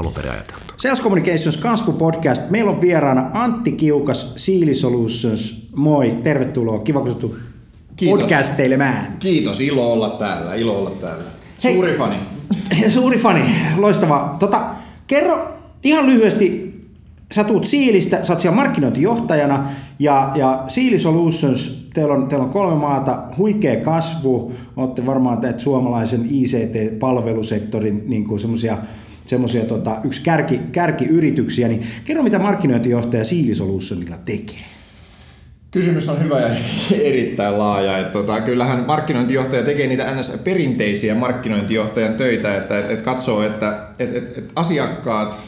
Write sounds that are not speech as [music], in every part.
alun perin ajateltu. Sales Communications kasvu podcast. Meillä on vieraana Antti Kiukas, Siili Solutions. Moi, tervetuloa. Kiva, kun sä podcasteilemään. Kiitos, ilo olla täällä, ilo olla täällä. Hei. Suuri fani. [laughs] Suuri fani, loistavaa. Tota, kerro ihan lyhyesti, sä tuut Siilistä, sä oot siellä markkinointijohtajana ja, ja Siili Solutions, teillä on, teillä on kolme maata, huikea kasvu, olette varmaan teet suomalaisen ICT-palvelusektorin niin semmoisia semmoisia tota, yksi kärki, kärkiyrityksiä, niin kerro mitä markkinointijohtaja Siili Solutionilla tekee. Kysymys on hyvä ja [laughs] erittäin laaja. Että tota, kyllähän markkinointijohtaja tekee niitä ns. perinteisiä markkinointijohtajan töitä, että et, et katsoo, että et, et, et asiakkaat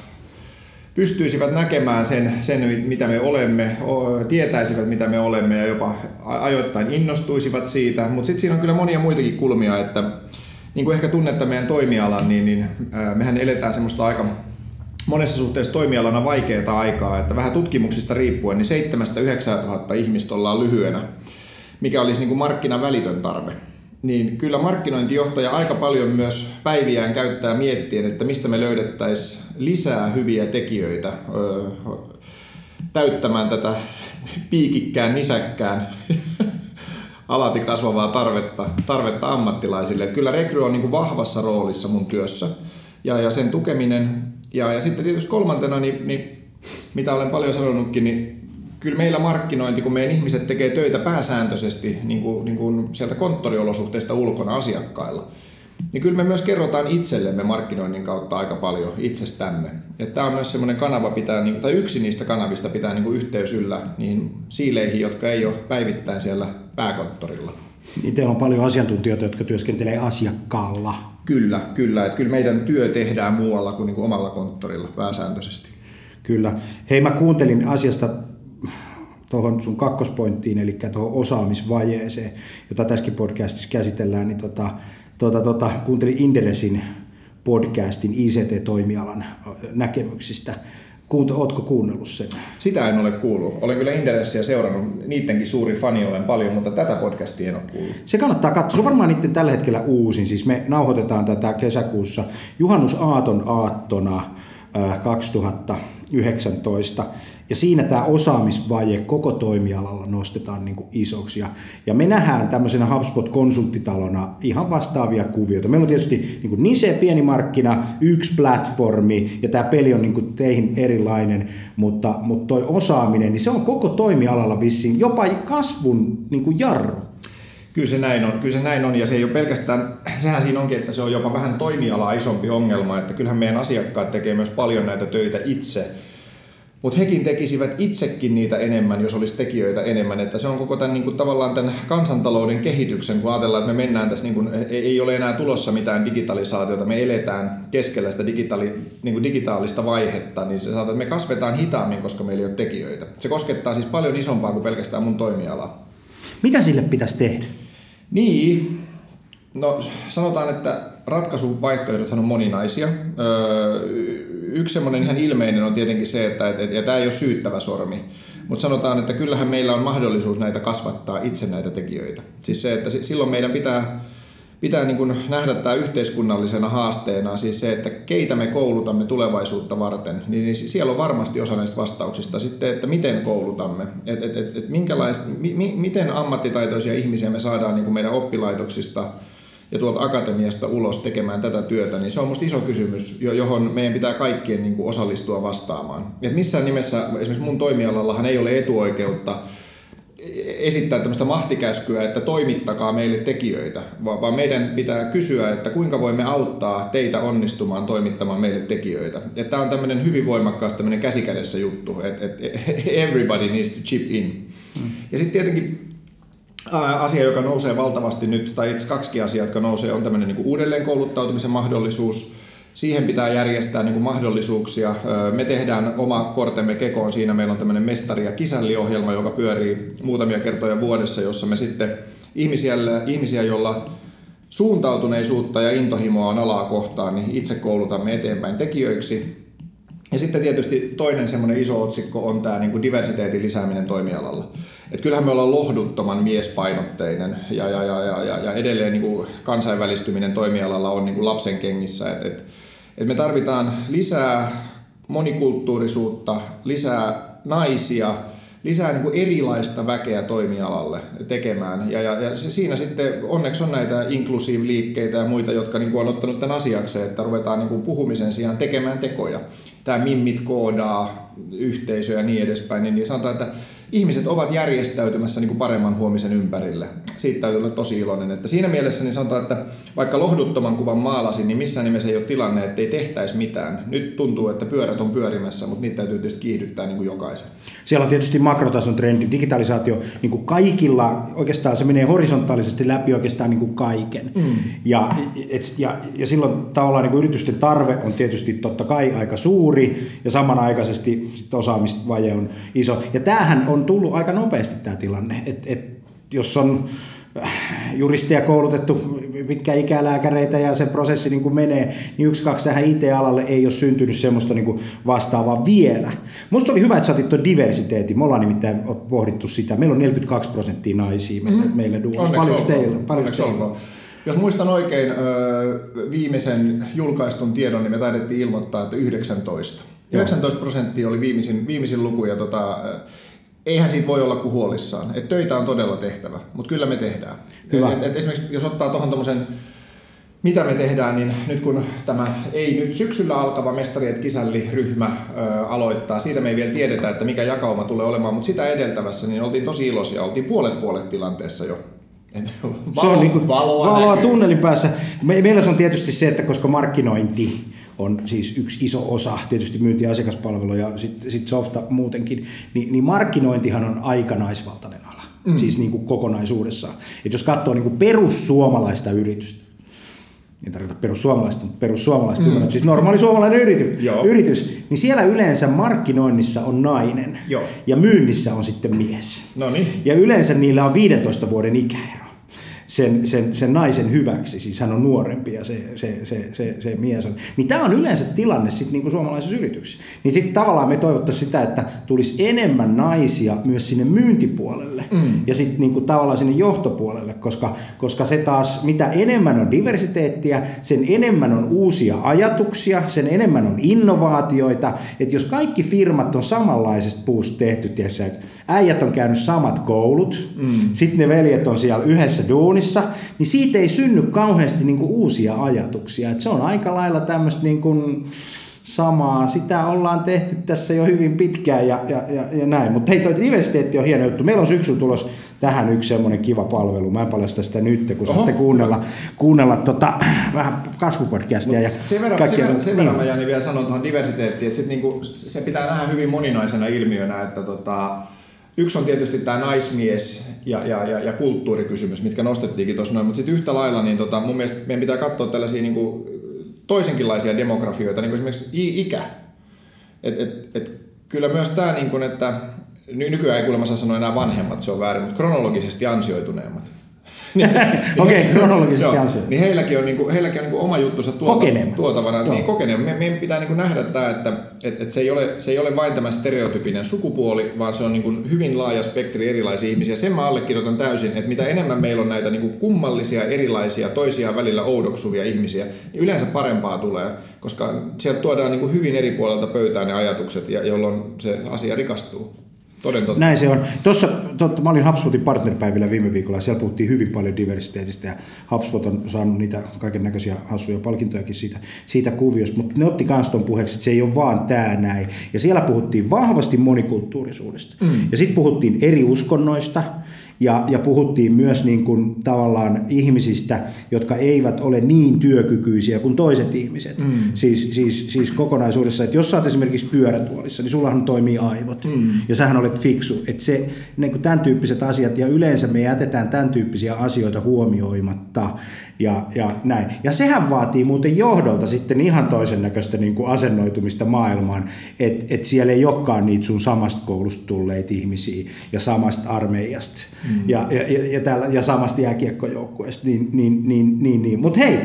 pystyisivät näkemään sen, sen, mitä me olemme, tietäisivät, mitä me olemme ja jopa ajoittain innostuisivat siitä. Mutta sitten siinä on kyllä monia muitakin kulmia, että niin kuin ehkä tunnetta meidän toimialan, niin, niin mehän eletään semmoista aika monessa suhteessa toimialana vaikeaa aikaa, että vähän tutkimuksista riippuen, niin 7-9 tuhatta ihmistä ollaan lyhyenä, mikä olisi niin kuin markkinan välitön tarve. Niin kyllä markkinointijohtaja aika paljon myös päiviään käyttää miettien, että mistä me löydettäisiin lisää hyviä tekijöitä täyttämään tätä piikikkään nisäkkään alati kasvavaa tarvetta, tarvetta ammattilaisille. Että kyllä rekry on niin kuin vahvassa roolissa mun työssä ja, ja sen tukeminen. Ja, ja sitten tietysti kolmantena, niin, niin, mitä olen paljon sanonutkin, niin kyllä meillä markkinointi, kun meidän ihmiset tekee töitä pääsääntöisesti niin kuin, niin kuin sieltä konttoriolosuhteista ulkona asiakkailla, niin kyllä me myös kerrotaan itsellemme markkinoinnin kautta aika paljon itsestämme. Että tämä on myös semmoinen kanava, pitää, niin tai yksi niistä kanavista pitää niin kuin yhteys yllä niihin siileihin, jotka ei ole päivittäin siellä pääkonttorilla. Niin teillä on paljon asiantuntijoita, jotka työskentelee asiakkaalla. Kyllä, kyllä. Että kyllä meidän työ tehdään muualla kuin, niin kuin omalla konttorilla pääsääntöisesti. Kyllä. Hei, mä kuuntelin asiasta tuohon sun kakkospointtiin, eli tuohon osaamisvajeeseen, jota tässäkin podcastissa käsitellään, niin tota, tota, tota, kuuntelin Inderesin podcastin ICT-toimialan näkemyksistä. Kuunto, ootko kuunnellut sen? Sitä en ole kuullut. Olen kyllä Inderessiä seurannut, niidenkin suuri fani olen paljon, mutta tätä podcastia en ole kuullut. Se kannattaa katsoa. Se on varmaan niiden tällä hetkellä uusin. Siis me nauhoitetaan tätä kesäkuussa juhannusaaton aattona 2019. Ja siinä tämä osaamisvaje koko toimialalla nostetaan niin kuin isoksi. Ja, ja me nähdään tämmöisenä HubSpot-konsulttitalona ihan vastaavia kuvioita. Meillä on tietysti niin kuin Nise pieni markkina, yksi platformi, ja tämä peli on niin kuin teihin erilainen, mutta, mutta toi osaaminen, niin se on koko toimialalla vissiin jopa kasvun niin kuin jarru. Kyllä se näin on, kyllä se näin on, ja se ei ole pelkästään, sehän siinä onkin, että se on jopa vähän toimialaa isompi ongelma, että kyllähän meidän asiakkaat tekee myös paljon näitä töitä itse, mutta hekin tekisivät itsekin niitä enemmän, jos olisi tekijöitä enemmän. Että se on koko tämän niin kuin, tavallaan tämän kansantalouden kehityksen, kun ajatellaan, että me mennään tässä, niin kuin, ei ole enää tulossa mitään digitalisaatiota, me eletään keskellä sitä digitaali, niin kuin digitaalista vaihetta, niin se saattaa, että me kasvetaan hitaammin, koska meillä ei ole tekijöitä. Se koskettaa siis paljon isompaa kuin pelkästään mun toimialaa. Mitä sille pitäisi tehdä? Niin, no sanotaan, että ratkaisuvaihtoehdothan on moninaisia. Öö, yksi semmoinen ihan ilmeinen on tietenkin se, että et, ja tämä ei ole syyttävä sormi, Mutta sanotaan, että kyllähän meillä on mahdollisuus näitä kasvattaa itse näitä tekijöitä. Siis se, että silloin meidän pitää pitää niin kuin nähdä tämä yhteiskunnallisena haasteena, siis se, että keitä me koulutamme tulevaisuutta varten, niin, niin siellä on varmasti osa näistä vastauksista. Sitten, että miten koulutamme, että et, et, et mi, miten ammattitaitoisia ihmisiä me saadaan niin kuin meidän oppilaitoksista ja tuolta akatemiasta ulos tekemään tätä työtä, niin se on minusta iso kysymys, johon meidän pitää kaikkien niin kuin osallistua vastaamaan. Et missään nimessä, esimerkiksi mun toimialallahan ei ole etuoikeutta esittää tämmöistä mahtikäskyä, että toimittakaa meille tekijöitä, vaan meidän pitää kysyä, että kuinka voimme auttaa teitä onnistumaan toimittamaan meille tekijöitä. Tämä on tämmöinen hyvin voimakkaasti tämmöinen käsikädessä juttu, että everybody needs to chip in. Mm. Ja sitten tietenkin asia, joka nousee valtavasti nyt, tai itse kaksi asiaa, jotka nousee, on tämmöinen niin uudelleenkouluttautumisen mahdollisuus, siihen pitää järjestää niin kuin mahdollisuuksia. Me tehdään oma kortemme kekoon. Siinä meillä on tämmöinen mestari- ja kisälli-ohjelma, joka pyörii muutamia kertoja vuodessa, jossa me sitten ihmisiä, ihmisiä joilla suuntautuneisuutta ja intohimoa on alaa kohtaan, niin itse koulutamme eteenpäin tekijöiksi. Ja sitten tietysti toinen semmoinen iso otsikko on tämä niin kuin diversiteetin lisääminen toimialalla. Et kyllähän me ollaan lohduttoman miespainotteinen ja, ja, ja, ja, ja edelleen niin kuin kansainvälistyminen toimialalla on niin kuin lapsen kengissä. Et, et, et me tarvitaan lisää monikulttuurisuutta, lisää naisia, lisää niin kuin erilaista väkeä toimialalle tekemään. Ja, ja, ja siinä sitten onneksi on näitä inklusiiviliikkeitä ja muita, jotka niin kuin on ottanut tämän asiakseen, että ruvetaan niin kuin puhumisen sijaan tekemään tekoja. Tämä Mimmit koodaa, yhteisö ja niin edespäin, niin, niin sanotaan, että ihmiset ovat järjestäytymässä niin kuin paremman huomisen ympärille. Siitä täytyy olla tosi iloinen. Että siinä mielessä niin sanotaan, että vaikka lohduttoman kuvan maalasin, niin missään nimessä ei ole tilanne, että ei tehtäisi mitään. Nyt tuntuu, että pyörät on pyörimässä, mutta niitä täytyy tietysti kiihdyttää niin kuin jokaisen. Siellä on tietysti makrotason trendi, digitalisaatio niin kuin kaikilla, oikeastaan se menee horisontaalisesti läpi oikeastaan niin kuin kaiken. Mm. Ja, et, ja, ja silloin tavallaan niin kuin yritysten tarve on tietysti totta kai aika suuri ja samanaikaisesti osaamisvaje on iso. Ja tämähän on on tullut aika nopeasti tämä tilanne, että et, jos on äh, juristeja koulutettu, pitkä ikälääkäreitä ja se prosessi niin kuin menee, niin yksi, kaksi tähän IT-alalle ei ole syntynyt semmoista niin kuin vastaavaa vielä. Musta oli hyvä, että sä otit tuon diversiteetin. Me ollaan nimittäin pohdittu sitä. Meillä on 42 prosenttia naisia mm. Mm-hmm. meille duunissa. Paljon teillä? Paljon teillä? Jos muistan oikein viimeisen julkaistun tiedon, niin me taidettiin ilmoittaa, että 19. 19 prosenttia oli viimeisin, viimeisin luku ja tota, eihän siitä voi olla kuin huolissaan. Et töitä on todella tehtävä, mutta kyllä me tehdään. Hyvä. Et, et esimerkiksi jos ottaa tuohon tuommoisen mitä me tehdään, niin nyt kun tämä ei nyt syksyllä alkava mestarien kisälli-ryhmä ö, aloittaa, siitä me ei vielä tiedetä, että mikä jakauma tulee olemaan, mutta sitä edeltävässä niin oltiin tosi iloisia, oltiin puolet puolet tilanteessa jo. valo, se on niin kuin valoa, valoa tunnelin päässä. Me, meillä se on tietysti se, että koska markkinointi on siis yksi iso osa, tietysti myynti- ja asiakaspalvelu ja sitten sit softa muutenkin, niin, niin markkinointihan on aika naisvaltainen ala, mm. siis niin kuin kokonaisuudessaan. Et jos katsoo niin kuin perussuomalaista yritystä, en tarkoita perussuomalaista, mutta perussuomalaista, mm. siis normaali suomalainen yrity, yritys, niin siellä yleensä markkinoinnissa on nainen Joo. ja myynnissä on sitten mies. Noniin. Ja yleensä niillä on 15 vuoden ikäero sen, sen, sen naisen hyväksi, siis hän on nuorempi ja se, se, se, se, se mies on. Niin tämä on yleensä tilanne sitten niinku suomalaisessa yrityksissä. Niin sitten tavallaan me toivottaisiin sitä, että tulisi enemmän naisia myös sinne myyntipuolelle mm. ja sitten niinku tavallaan sinne johtopuolelle, koska, koska se taas, mitä enemmän on diversiteettiä, sen enemmän on uusia ajatuksia, sen enemmän on innovaatioita, että jos kaikki firmat on samanlaisesta puusta tehty, tiedätkö, että äijät on käynyt samat koulut, mm. sitten ne veljet on siellä yhdessä duunissa, niin siitä ei synny kauheasti niinku uusia ajatuksia. Et se on aika lailla tämmöistä niinku samaa. Sitä ollaan tehty tässä jo hyvin pitkään ja, ja, ja, ja näin. Mutta hei, toi diversiteetti on hieno juttu. Meillä on syksyn tulos tähän yksi semmoinen kiva palvelu. Mä en paljasta sitä nyt, kun Oho, saatte kuunnella, kuunnella tota, vähän kasvupodcastia. Ja sen verran, sen verran, sen verran niin. mä Jani vielä sanon tuohon diversiteettiin, että sit niinku, se pitää nähdä hyvin moninaisena ilmiönä, että tota, Yksi on tietysti tämä naismies ja, ja, ja, ja kulttuurikysymys, mitkä nostettiinkin tuossa noin, mutta sitten yhtä lailla niin tota, mun mielestä meidän pitää katsoa tällaisia niin kuin, toisenkinlaisia demografioita, niin kuin esimerkiksi ikä. Et, et, et, kyllä myös tämä, niin kuin, että nykyään ei kuulemma saa sanoa enää vanhemmat, se on väärin, mutta kronologisesti ansioituneemmat. Okei, kronologisesti Joo, asia. Niin heilläkin on, niinku, heilläkin on niinku oma juttunsa tuota, tuotavana. Joo. Niin, kokeneemmat. Me, meidän pitää niinku nähdä tämä, että et, et se, ei ole, se ei ole vain tämä stereotypinen sukupuoli, vaan se on niinku hyvin laaja spektri erilaisia ihmisiä. Sen mä allekirjoitan täysin, että mitä enemmän meillä on näitä niinku kummallisia, erilaisia, toisiaan välillä oudoksuvia ihmisiä, niin yleensä parempaa tulee, koska sieltä tuodaan niinku hyvin eri puolelta pöytään ne ajatukset, ja, jolloin se asia rikastuu. Toden totta. Näin se on. Tuossa, totta, mä olin HubSpotin partnerpäivillä viime viikolla ja siellä puhuttiin hyvin paljon diversiteetistä ja HubSpot on saanut niitä kaiken näköisiä hassuja palkintojakin siitä, siitä kuviosta, mutta ne otti kans ton puheeksi, että se ei ole vaan tää näin. Ja siellä puhuttiin vahvasti monikulttuurisuudesta. Mm. Ja sitten puhuttiin eri uskonnoista, ja, ja puhuttiin myös niin kuin tavallaan ihmisistä, jotka eivät ole niin työkykyisiä kuin toiset ihmiset. Mm. Siis, siis, siis kokonaisuudessa, että jos sä oot esimerkiksi pyörätuolissa, niin sullahan toimii aivot. Mm. Ja sähän olet fiksu. Että se, niin kuin tämän tyyppiset asiat, ja yleensä me jätetään tämän tyyppisiä asioita huomioimatta. Ja, ja näin. Ja sehän vaatii muuten johdolta sitten ihan toisen näköistä niin kuin asennoitumista maailmaan, että et siellä ei olekaan niitä sun samasta koulusta tulleita ihmisiä ja samasta armeijasta mm. ja, ja, ja, ja, täällä, ja samasta jääkiekkojoukkueesta. Niin, niin, niin, niin, niin. Mutta hei,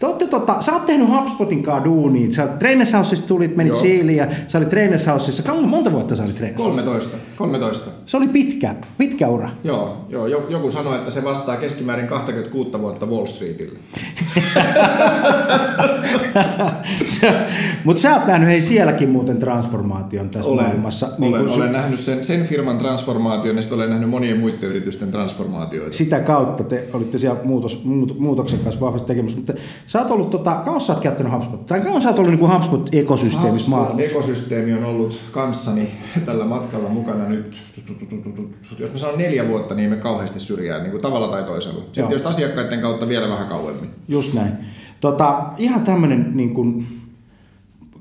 te ootte, tota, sä oot tehnyt HubSpotin kanssa duunia. Sä Trainers Houseista tulit, menit Joo. Chiiliin ja sä olit Trainers Houseissa. Kauan, monta vuotta sä olit Trainers Housessa? 13. 13. Se oli pitkä, pitkä ura. Joo, joo, jo- joku sanoi, että se vastaa keskimäärin 26 vuotta Wall Streetille. [laughs] Mutta sä oot nähnyt hei sielläkin muuten transformaation tässä Olen, maailmassa. olen, kuin olen nähnyt sen, sen firman transformaation ja sitten olen nähnyt monien muiden yritysten transformaatioita. sitä kautta te olitte siellä muutos, muut, muutoksen kanssa vahvasti tekemässä. Mutta sä oot ollut, tota, kauan sä oot käyttänyt HubSpot? Tai kauan sä oot ollut niin HubSpot-ekosysteemissä maailmassa? ekosysteemi on ollut kanssani [laughs] tällä matkalla mukana nyt, jos mä sanon neljä vuotta, niin me kauheasti syrjään niin kuin tavalla tai toisella. Sitten Joo. tietysti asiakkaiden kautta vielä vähän kauemmin. Just näin. Tota, ihan tämmöinen niin kuin,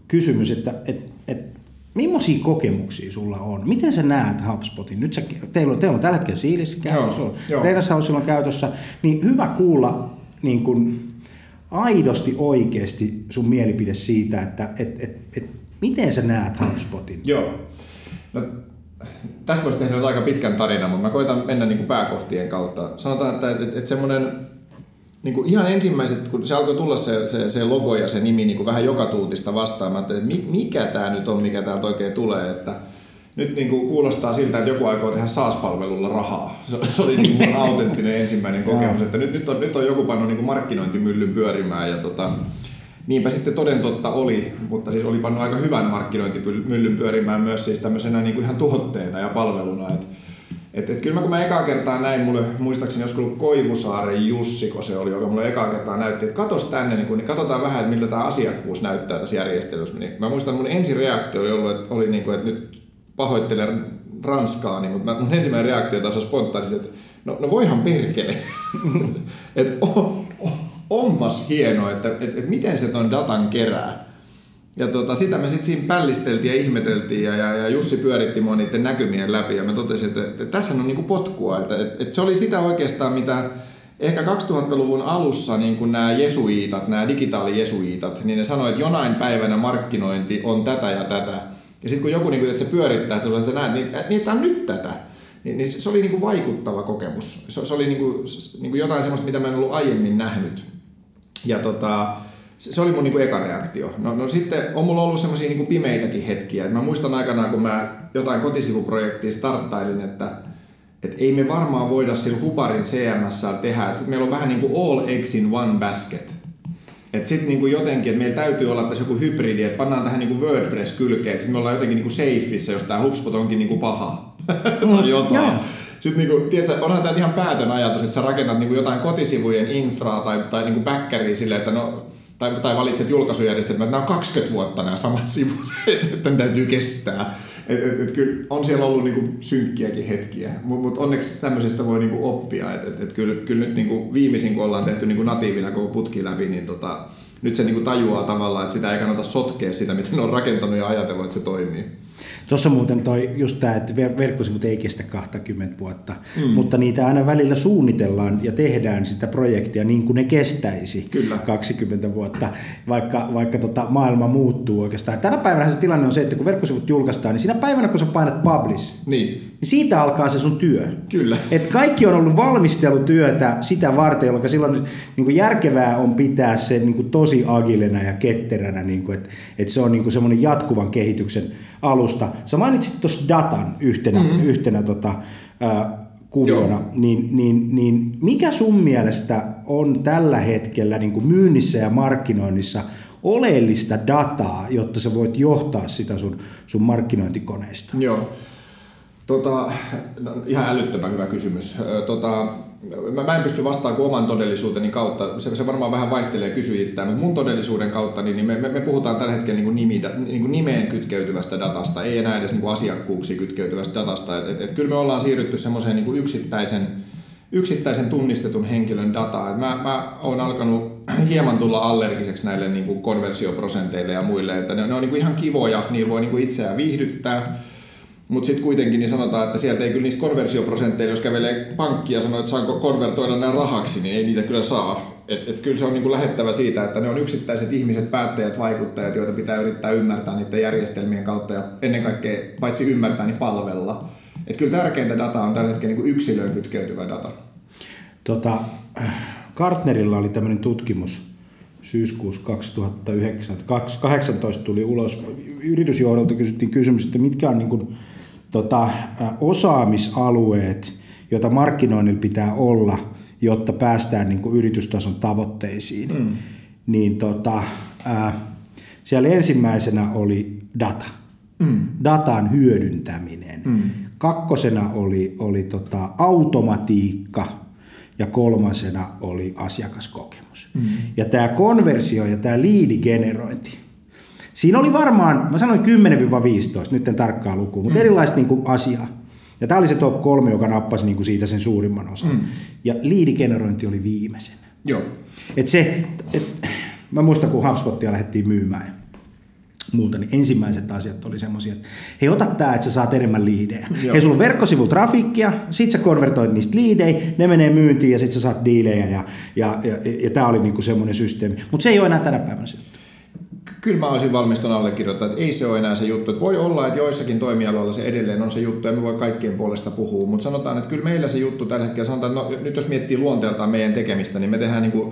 kysymys, että et, et, millaisia kokemuksia sulla on? Miten sä näet HubSpotin? Nyt sä, teillä, on, teillä on tällä hetkellä Siilissä käytössä, Joo, on käytössä, niin hyvä kuulla niin kuin, aidosti oikeasti sun mielipide siitä, että et, et, et, miten sä näet HubSpotin? Joo. No, tästä voisi tehdä nyt aika pitkän tarinan, mutta mä koitan mennä niin kuin pääkohtien kautta. Sanotaan, että, että, että semmoinen niin kuin ihan ensimmäiset, kun se alkoi tulla se, se, se logo ja se nimi niin kuin vähän joka tuutista ajattelin, että mi- mikä tämä nyt on, mikä täältä oikein tulee, että nyt niin kuin kuulostaa siltä, että joku aikoo tehdä SaaS-palvelulla rahaa. Se oli niin kuin autenttinen ensimmäinen kokemus, että nyt, nyt, on, nyt on joku pannut niin kuin markkinointimyllyn pyörimään ja tota, Niinpä sitten toden totta oli, mutta siis oli pannut aika hyvän markkinointimyllyn pyörimään myös siis tämmöisenä niin kuin ihan tuotteena ja palveluna. Et, et, et kyllä mä kun mä ekaa kertaa näin, mulle muistaakseni joskus ollut Koivusaaren Jussiko se oli, joka mulle ekaa kertaa näytti, että katos tänne, niin, kun, niin katsotaan vähän, että miltä tämä asiakkuus näyttää tässä järjestelmässä. Niin mä muistan, että mun ensireaktio oli ollut, että, oli niin kuin, että nyt pahoittelen ranskaa, niin, mutta mä- mun ensimmäinen reaktio taas on spontaanisti, että no, no voihan perkele. [laughs] että o, o, onpas hienoa, että et, et miten se ton datan kerää. Ja tota, sitä me sitten siinä pällisteltiin ja ihmeteltiin ja, ja, ja Jussi pyöritti mua niiden näkymien läpi ja mä totesin, että, että tässä on niinku potkua. Että, että, että se oli sitä oikeastaan, mitä ehkä 2000-luvun alussa niin kun nämä jesuiitat, nämä digitaalijesuiitat, niin ne sanoivat, että jonain päivänä markkinointi on tätä ja tätä. Ja sitten kun joku niin kuin, että se pyörittää sitä, että sä näet, niin, niin tämä on nyt tätä. Niin, niin se oli niin kuin vaikuttava kokemus. Se, se oli niin kuin, niin kuin jotain sellaista, mitä mä en ollut aiemmin nähnyt. Ja tota, se, se oli mun niinku eka reaktio. No, no sitten on mulla ollut semmoisia niinku pimeitäkin hetkiä. Et mä muistan aikanaan, kun mä jotain kotisivuprojektia starttailin, että et ei me varmaan voida sillä Hubarin CMS tehdä. Et sit meillä on vähän niin kuin all eggs in one basket. Et sit niinku jotenkin, että meillä täytyy olla tässä joku hybridi, että pannaan tähän niinku WordPress kylkeen, että sit me ollaan jotenkin niinku safeissa, jos tämä HubSpot onkin niinku paha. tai jotain. Sitten niinku, tiedätkö, onhan tämä ihan päätön ajatus, että sä rakennat niinku jotain kotisivujen infraa tai, tai niinku backeria silleen, että no, tai, tai valitset julkaisujärjestelmän, että nämä on 20 vuotta nämä samat sivut, [laughs] että ne täytyy kestää. Et, et, et kyllä on siellä ollut niinku synkkiäkin hetkiä, mutta mut onneksi tämmöisestä voi niinku oppia. Et, et, et kyllä, kyllä nyt niinku viimeisin, kun ollaan tehty niinku natiivina koko putki läpi, niin tota, nyt se niinku tajuaa tavallaan, että sitä ei kannata sotkea sitä, mitä ne on rakentanut ja ajatellut, että se toimii. Tuossa muuten toi just tämä, että ver- verkkosivut ei kestä 20 vuotta, mm. mutta niitä aina välillä suunnitellaan ja tehdään sitä projektia niin kuin ne kestäisi Kyllä. 20 vuotta, vaikka, vaikka tota maailma muuttuu oikeastaan. Tänä päivänä se tilanne on se, että kun verkkosivut julkaistaan, niin siinä päivänä kun sä painat publish, Niin, niin siitä alkaa se sun työ. kyllä. Et kaikki on ollut valmistelutyötä sitä varten, jolloin silloin niin kuin järkevää on pitää se niin kuin tosi agilena ja ketteränä, niin kuin, että, että se on niin kuin semmoinen jatkuvan kehityksen alusta. Sä mainitsit tuossa datan yhtenä, mm-hmm. yhtenä tota, ää, kuviona, Joo. niin, niin, niin mikä sun mielestä on tällä hetkellä niin kuin myynnissä ja markkinoinnissa oleellista dataa, jotta sä voit johtaa sitä sun, sun markkinointikoneista? Joo. Tota, no, ihan älyttömän hyvä kysymys. Tota, mä, mä en pysty vastaamaan kuin oman todellisuuteni kautta. Se, se varmaan vähän vaihtelee kysyjittäin, mutta mun todellisuuden kautta niin me, me, me puhutaan tällä hetkellä niin nimi, niin kuin nimeen kytkeytyvästä datasta, ei enää edes niin kuin asiakkuuksiin kytkeytyvästä datasta. Et, et, et kyllä me ollaan siirrytty semmoiseen niin yksittäisen, yksittäisen tunnistetun henkilön dataa. Et mä, mä oon alkanut hieman tulla allergiseksi näille niin kuin konversioprosenteille ja muille, että ne, ne on niin kuin ihan kivoja, niillä voi niin kuin itseään viihdyttää, mutta sitten kuitenkin niin sanotaan, että sieltä ei kyllä niistä konversioprosenteilla, jos kävelee pankkia ja sanoo, että saanko konvertoida nämä rahaksi, niin ei niitä kyllä saa. Et, et kyllä se on niin kuin lähettävä siitä, että ne on yksittäiset ihmiset, päättäjät, vaikuttajat, joita pitää yrittää ymmärtää niiden järjestelmien kautta ja ennen kaikkea paitsi ymmärtää, niin palvella. Et kyllä tärkeintä data on tällä hetkellä niin kuin yksilöön kytkeytyvä data. Tota, Gartnerilla oli tämmöinen tutkimus syyskuussa 2018 tuli ulos. Yritysjohdolta kysyttiin kysymys, että mitkä on niin kuin, tota, osaamisalueet, joita markkinoinnilla pitää olla, jotta päästään niin kuin yritystason tavoitteisiin. Mm. Niin tota, ä, siellä ensimmäisenä oli data. Mm. Datan hyödyntäminen. Mm. Kakkosena oli, oli tota, automatiikka ja kolmasena oli asiakaskokemus. Mm. Ja tämä konversio ja tämä liidigenerointi. Siinä oli varmaan, mä sanoin 10-15, nyt en tarkkaa lukua, mutta mm. erilaista niin kuin asiaa. Ja tämä oli se top kolme, joka nappasi niin kuin siitä sen suurimman osan. Mm. Ja liidigenerointi oli viimeisenä. Joo. Et se, et, mä muistan, kun HubSpotia lähdettiin myymään ja muuta, niin ensimmäiset asiat oli semmoisia, että hei, ota tämä, että sä saat enemmän liidejä. Joo. Hei, sulla on verkkosivun trafiikkia, sit sä konvertoit niistä liidejä, ne menee myyntiin ja sit sä saat diilejä ja, ja, ja, ja, ja tämä oli niinku semmoinen systeemi. Mutta se ei ole enää tänä päivänä se juttu. Kyllä mä olisin valmis ton allekirjoittaa, että ei se ole enää se juttu. Että voi olla, että joissakin toimialoilla se edelleen on se juttu, ja me voi kaikkien puolesta puhua, mutta sanotaan, että kyllä meillä se juttu tällä hetkellä, sanotaan, että no, nyt jos miettii luonteeltaan meidän tekemistä, niin me tehdään niin kuin,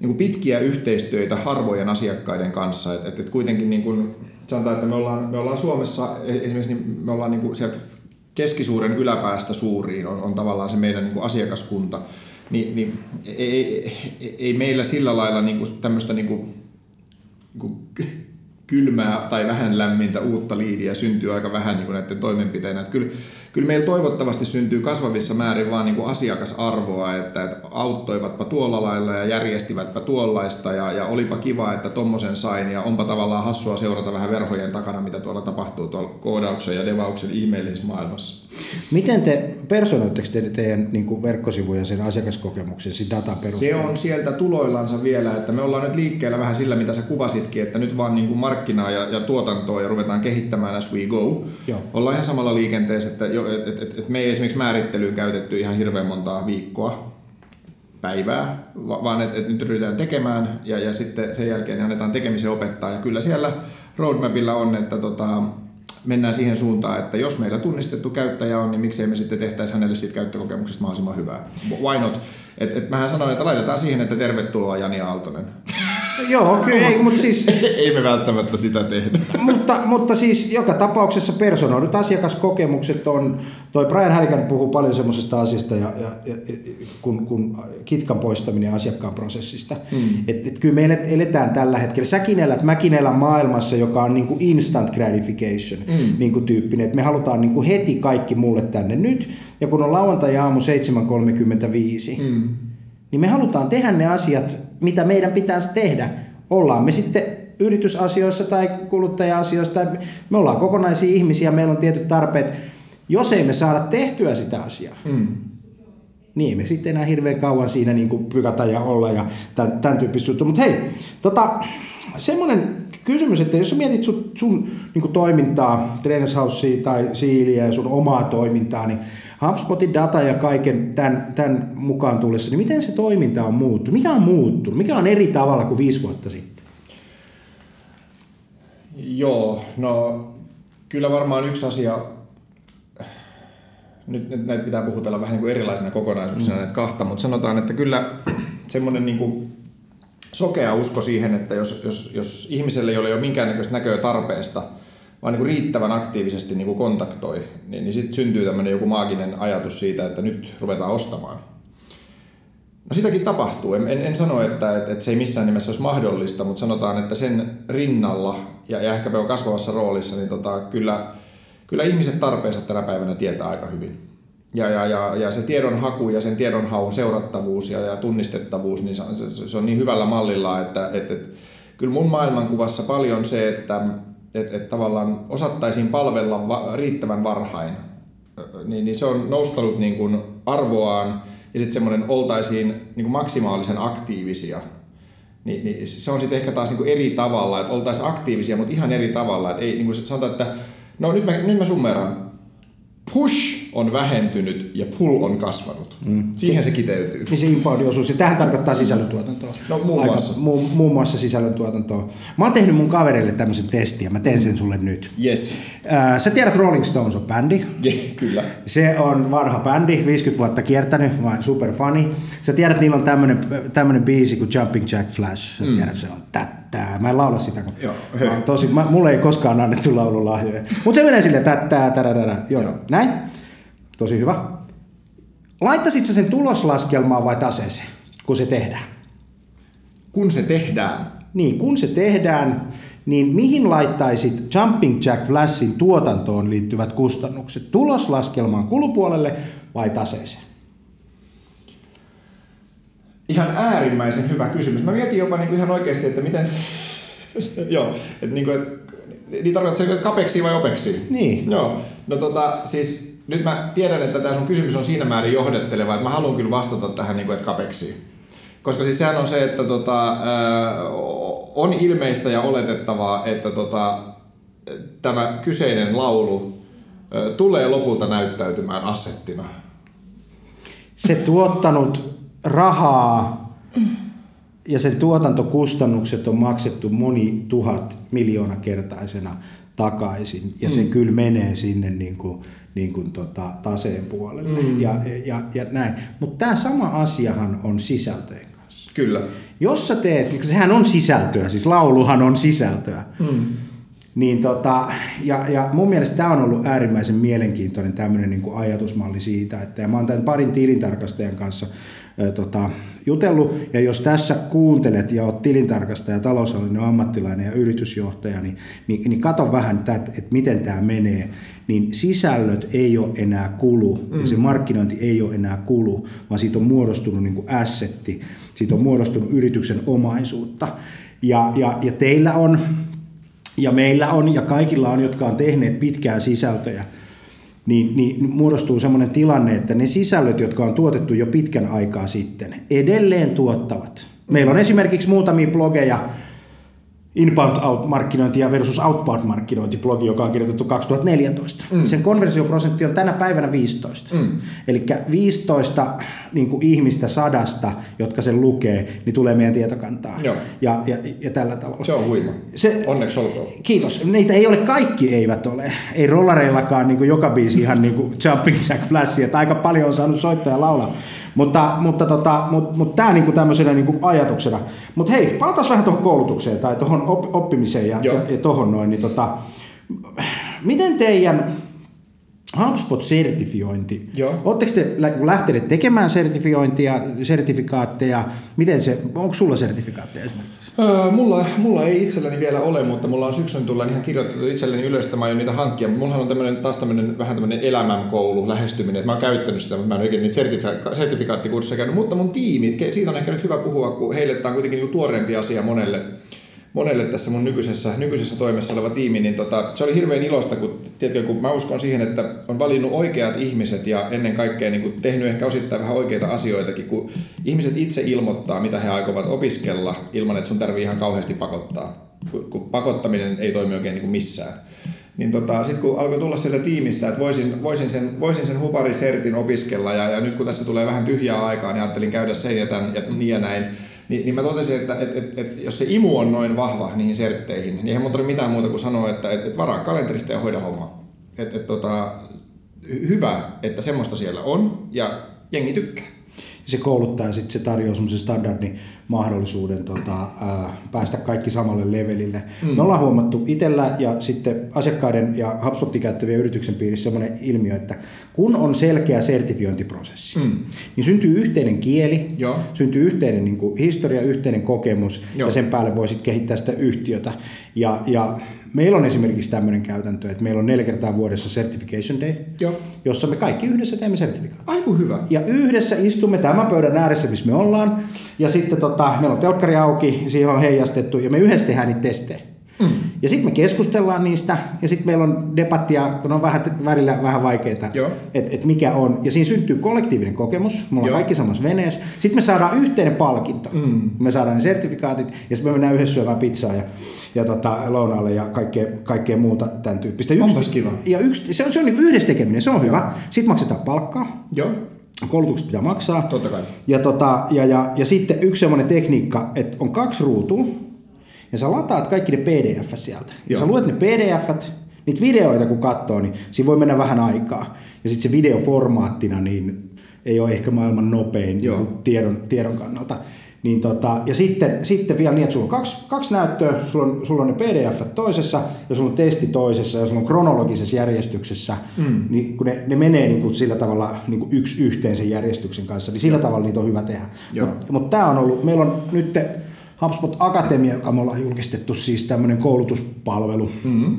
niin kuin pitkiä yhteistyötä harvojen asiakkaiden kanssa. Että et, et kuitenkin niin kuin, sanotaan, että me ollaan, me ollaan Suomessa, esimerkiksi niin me ollaan niin kuin sieltä keskisuuren yläpäästä suuriin on, on tavallaan se meidän niin kuin asiakaskunta. Ni, niin ei, ei, ei, ei meillä sillä lailla niin tämmöistä niin niin kuin kylmää tai vähän lämmintä uutta liidiä syntyy aika vähän niin näiden toimenpiteinä. Että kyllä, kyllä meillä toivottavasti syntyy kasvavissa määrin vaan niin kuin asiakasarvoa, että, että auttoivatpa tuolla lailla ja järjestivätpä tuollaista ja, ja olipa kiva, että tommosen sain ja onpa tavallaan hassua seurata vähän verhojen takana, mitä tuolla tapahtuu tuolla koodauksen ja devauksen ihmeellisessä maailmassa. Miten te personoitteko te teidän niin kuin verkkosivuja sen asiakaskokemuksen, sen datan Se perusteella? on sieltä tuloillansa vielä, että me ollaan nyt liikkeellä vähän sillä, mitä sä kuvasitkin, että nyt vaan niin kuin markkinaa ja, ja tuotantoa ja ruvetaan kehittämään as we go. Joo. Ollaan ihan samalla liikenteessä, että jo, et, et, me ei esimerkiksi määrittelyyn käytetty ihan hirveän montaa viikkoa, päivää, va- vaan että et nyt ryhdytään tekemään ja, ja sitten sen jälkeen ne annetaan tekemisen opettaa. Ja kyllä siellä roadmapilla on, että tota, mennään siihen suuntaan, että jos meillä tunnistettu käyttäjä on, niin miksei me sitten tehtäisi hänelle siitä käyttökokemuksesta mahdollisimman hyvää. Why not? Et, et mähän sanoin, että laitetaan siihen, että tervetuloa Jani Aaltonen. Joo, kyllä, ei, mutta siis [laughs] ei me välttämättä sitä tehdä. mutta, mutta siis joka tapauksessa personoidut asiakaskokemukset on, toi Brian Halligan puhuu paljon semmoisesta asiasta, ja, ja, ja, kun, kun kitkan poistaminen asiakkaan prosessista. Mm. Et, et kyllä me elet- eletään tällä hetkellä, säkin elät, mäkin elän maailmassa, joka on niin kuin instant gratification mm. niin kuin tyyppinen, että me halutaan niin kuin heti kaikki mulle tänne nyt, ja kun on lauantai-aamu 7.35, mm. niin me halutaan tehdä ne asiat, mitä meidän pitäisi tehdä. Ollaan me sitten yritysasioissa tai kuluttaja-asioissa, tai me ollaan kokonaisia ihmisiä, meillä on tietyt tarpeet. Jos ei me saada tehtyä sitä asiaa, Mm. niin me sitten enää hirveän kauan siinä niin kuin pykata ja olla ja tämän, tämän tyyppistä juttua. Mutta hei, tota, semmoinen kysymys, että jos sä mietit sun, sun niin toimintaa, Trainers Housea tai Siiliä ja sun omaa toimintaa, niin HubSpotin data ja kaiken tämän, tämän mukaan tullessa, niin miten se toiminta on muuttunut? Mikä on muuttunut? Mikä on eri tavalla kuin viisi vuotta sitten? Joo, no kyllä varmaan yksi asia, nyt, nyt näitä pitää puhutella vähän niin kuin erilaisena kokonaisuuksina mm. näitä kahta, mutta sanotaan, että kyllä semmoinen niin kuin sokea usko siihen, että jos, jos, jos ihmiselle ei ole jo minkäännäköistä näköä tarpeesta, vaan niin kuin riittävän aktiivisesti niin kuin kontaktoi, niin, niin sitten syntyy tämmöinen joku maaginen ajatus siitä, että nyt ruvetaan ostamaan. No sitäkin tapahtuu. En, en, en sano, että, että, että se ei missään nimessä olisi mahdollista, mutta sanotaan, että sen rinnalla ja, ja ehkäpä on kasvavassa roolissa, niin tota, kyllä, kyllä ihmiset tarpeensa tänä päivänä tietää aika hyvin. Ja, ja, ja, ja se tiedonhaku ja sen tiedonhaun seurattavuus ja, ja tunnistettavuus, niin se, se, on niin hyvällä mallilla, että, että, että kyllä mun maailmankuvassa paljon se, että että, että tavallaan osattaisiin palvella va, riittävän varhain, niin, niin se on noustanut niin kuin arvoaan ja sitten semmoinen oltaisiin niin kuin maksimaalisen aktiivisia. Niin, niin se on sitten ehkä taas niin kuin eri tavalla, että oltaisiin aktiivisia, mutta ihan eri tavalla. Että ei niin kuin sanotaan, että no nyt mä, nyt mä summeran push on vähentynyt ja pull on kasvanut. Mm. Siihen se kiteytyy. Niin se inbound-osuus, ja tähän tarkoittaa sisällöntuotantoa. No muun muassa. Aika, mu, muun muassa sisällöntuotantoa. Mä oon tehnyt mun kavereille tämmöisen testin, ja mä teen sen sulle nyt. Yes. Äh, sä tiedät Rolling Stones on bändi. Yeah, kyllä. Se on vanha bändi, 50 vuotta kiertänyt, mä super funny. Sä tiedät, niillä on tämmönen, tämmönen biisi kuin Jumping Jack Flash. Sä mm. tiedät, se on tättää. Mä en laula sitä, kun Joo, mä, tosi, mä, mulle ei koskaan annettu laululahjoja. Mutta se menee silleen tättää, tärädärä. Joo, Joo, näin. Tosi hyvä. Laittasit sä sen tuloslaskelmaan vai taseeseen, kun se tehdään? Kun se tehdään? Niin, kun se tehdään, niin mihin laittaisit Jumping Jack Flashin tuotantoon liittyvät kustannukset? Tuloslaskelmaan kulupuolelle vai taseeseen? Ihan äärimmäisen hyvä kysymys. Mä mietin jopa niin kuin ihan oikeasti, että miten... [laughs] Joo, että niin kuin, että, niin tarkoitatko se vai opeksi? Niin. Joo, no tota, siis nyt mä tiedän, että tämä sun kysymys on siinä määrin johdetteleva, että mä haluan kyllä vastata tähän, niin kuin, että kapeksi. Koska siis sehän on se, että tota, on ilmeistä ja oletettavaa, että tota, tämä kyseinen laulu tulee lopulta näyttäytymään assettina. Se tuottanut rahaa ja sen tuotantokustannukset on maksettu moni tuhat miljoona kertaisena takaisin ja se mm. kyllä menee sinne niin kuin, niin kuin tota, taseen puolelle mm. ja, ja, ja näin. Mutta tämä sama asiahan on sisältöjen kanssa. Kyllä. Jos sä teet, sehän on sisältöä, siis lauluhan on sisältöä. Mm. Niin tota, ja, ja mun mielestä tämä on ollut äärimmäisen mielenkiintoinen tämmöinen niin ajatusmalli siitä, että ja mä oon tämän parin tilintarkastajan kanssa tota, jutellut, ja jos tässä kuuntelet ja oot tilintarkastaja, taloushallinnon ammattilainen ja yritysjohtaja, niin, niin, niin kato vähän, että, että miten tämä menee. Niin sisällöt ei ole enää kulu. Mm. ja se markkinointi ei ole enää kulu, vaan siitä on muodostunut niin kuin assetti, siitä on muodostunut yrityksen omaisuutta. Ja, ja, ja teillä on, ja meillä on, ja kaikilla on, jotka on tehneet pitkää sisältöjä, niin, niin muodostuu sellainen tilanne, että ne sisällöt, jotka on tuotettu jo pitkän aikaa sitten, edelleen tuottavat. Meillä on esimerkiksi muutamia blogeja, inbound-markkinointi versus outbound-markkinointi-blogi, joka on kirjoitettu 2014. Mm. Sen konversioprosentti on tänä päivänä 15. Mm. Eli 15 niin kuin ihmistä sadasta, jotka sen lukee, niin tulee meidän tietokantaa. Joo. Ja, ja, ja tällä tavalla. Se on huima. Se, Onneksi olkoon. Kiitos. Niitä ei ole, kaikki eivät ole. Ei rollareillakaan niin kuin joka biisi ihan niin kuin Jumping Jack Flash, että aika paljon on saanut soittaa ja laulaa. Mutta, mutta, tota, mutta, mutta tämä niinku tämmöisenä niinku ajatuksena. Mutta hei, palataan vähän tuohon koulutukseen tai tuohon oppimiseen ja, ja, ja tuohon noin. Niin tota, miten teidän HubSpot-sertifiointi. Oletteko te lähteneet tekemään sertifiointia, sertifikaatteja? Miten se, onko sulla sertifikaatteja esimerkiksi? Öö, mulla, mulla ei itselläni vielä ole, mutta mulla on syksyn tulla ihan kirjoitettu itselleni ylös, että mä aion niitä hankkia. Mulla on tämmönen, taas tämmönen, vähän tämmöinen elämänkoulu lähestyminen, että mä oon käyttänyt sitä, mutta mä en oikein niitä sertifika- sertifikaattikurssissa käynyt. Mutta mun tiimi, siitä on ehkä nyt hyvä puhua, kun heille tämä on kuitenkin niin tuoreempi asia monelle monelle tässä mun nykyisessä, nykyisessä toimessa oleva tiimi, niin tota, se oli hirveän ilosta, kun, tiedätkö, kun mä uskon siihen, että on valinnut oikeat ihmiset ja ennen kaikkea niin kuin tehnyt ehkä osittain vähän oikeita asioitakin, kun ihmiset itse ilmoittaa, mitä he aikovat opiskella ilman, että sun tarvii ihan kauheasti pakottaa. kun, kun pakottaminen ei toimi oikein niin kuin missään. Niin tota, sitten kun alkoi tulla sieltä tiimistä, että voisin, voisin sen, voisin sen huparisertin opiskella ja, ja nyt kun tässä tulee vähän tyhjää aikaa, niin ajattelin käydä sen ja, tämän, ja niin ja näin. Niin, niin mä totesin, että et, et, et, jos se imu on noin vahva niihin sertteihin, niin eihän mun mitään muuta kuin sanoa, että et, et varaa kalenterista ja hoida homma. Et, et, tota, hyvä, että semmoista siellä on ja jengi tykkää se kouluttaa ja sitten se tarjoaa semmoisen standardin mahdollisuuden tota, ää, päästä kaikki samalle levelille. Mm. Me ollaan huomattu itsellä ja sitten asiakkaiden ja HubSpotin käyttävien yrityksen piirissä sellainen ilmiö, että kun on selkeä sertifiointiprosessi, mm. niin syntyy yhteinen kieli, Joo. syntyy yhteinen niin kuin, historia, yhteinen kokemus Joo. ja sen päälle voi sitten kehittää sitä yhtiötä. Ja, ja Meillä on esimerkiksi tämmöinen käytäntö, että meillä on neljä kertaa vuodessa Certification Day, Joo. jossa me kaikki yhdessä teemme sertifikaat. Aiku hyvä. Ja yhdessä istumme tämän pöydän ääressä, missä me ollaan, ja sitten tota, meillä on telkkari auki, siihen on heijastettu, ja me yhdessä tehdään niitä testejä. Mm. Ja sitten me keskustellaan niistä, ja sitten meillä on debattia, kun on vähän, välillä vähän vaikeaa, että et mikä on. Ja siinä syntyy kollektiivinen kokemus, me ollaan kaikki samassa veneessä. Sitten me saadaan yhteinen palkinto. Mm. Me saadaan ne sertifikaatit, ja sitten me mennään yhdessä syömään pizzaa ja, ja tota, lounaalle ja kaikkea, kaikkea muuta tämän tyyppistä. Yksi, kiva. Ja yksi, se on, se on niin yhdessä tekeminen, se on hyvä. Sitten maksetaan palkkaa. Joo koulutukset pitää maksaa. Totta kai. Ja, tota, ja, ja, ja sitten yksi semmoinen tekniikka, että on kaksi ruutua, ja sä lataat kaikki ne pdf sieltä. Ja Joo. sä luet ne pdf niitä videoita kun katsoo, niin siinä voi mennä vähän aikaa. Ja sitten se videoformaattina niin ei ole ehkä maailman nopein niin tiedon, tiedon kannalta. Niin tota, ja sitten, sitten vielä niin, että sulla on kaksi, kaksi näyttöä, sulla on, sulla on ne pdf toisessa ja sulla on testi toisessa ja sulla on kronologisessa järjestyksessä, mm. niin kun ne, ne menee niin kuin sillä tavalla niin kuin yksi yhteen sen järjestyksen kanssa, niin sillä Joo. tavalla niitä on hyvä tehdä. Mutta mut tämä on ollut, meillä on nyt HubSpot Akatemia, joka me ollaan julkistettu, siis tämmöinen koulutuspalvelu, mm-hmm.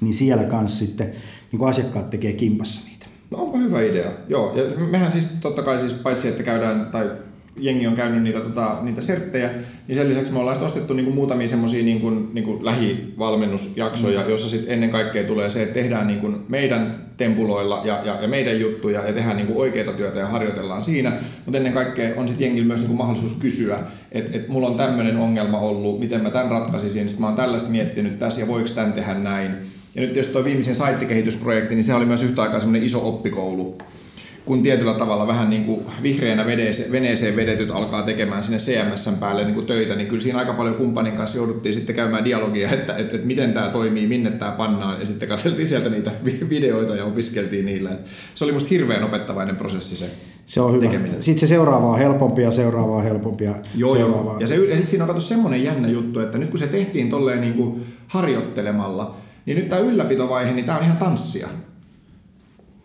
niin siellä kanssa sitten niin kuin asiakkaat tekee kimpassa niitä. No onpa hyvä idea. Joo, ja mehän siis totta kai siis paitsi, että käydään tai jengi on käynyt niitä, tota, niitä serttejä, niin sen lisäksi me ollaan ostettu niinku muutamia semmoisia niinku, niinku lähivalmennusjaksoja, mm. joissa sit ennen kaikkea tulee se, että tehdään niinku meidän tempuloilla ja, ja, ja meidän juttuja ja tehdään niinku oikeita työtä ja harjoitellaan siinä, mutta ennen kaikkea on sitten jengillä myös niinku mahdollisuus kysyä, että et mulla on tämmöinen ongelma ollut, miten mä tämän ratkaisisin, sitten mä oon tällaista miettinyt tässä ja voiko tämän tehdä näin. Ja nyt tietysti tuo viimeisen saittikehitysprojekti, niin se oli myös yhtä aikaa semmoinen iso oppikoulu, kun tietyllä tavalla vähän niin kuin vihreänä veneeseen vedetyt alkaa tekemään sinne CMSn päälle niin kuin töitä, niin kyllä siinä aika paljon kumppanin kanssa jouduttiin sitten käymään dialogia, että, että, että miten tämä toimii, minne tämä pannaan, ja sitten katseltiin sieltä niitä videoita ja opiskeltiin niillä. Että se oli musta hirveän opettavainen prosessi se se on hyvä. Tekeminen. Sitten se seuraava on helpompi ja seuraava on helpompi. Ja joo, joo. Ja, se, ja sitten siinä on katsottu semmoinen jännä juttu, että nyt kun se tehtiin tolleen niin kuin harjoittelemalla, niin nyt tämä ylläpitovaihe, niin tämä on ihan tanssia.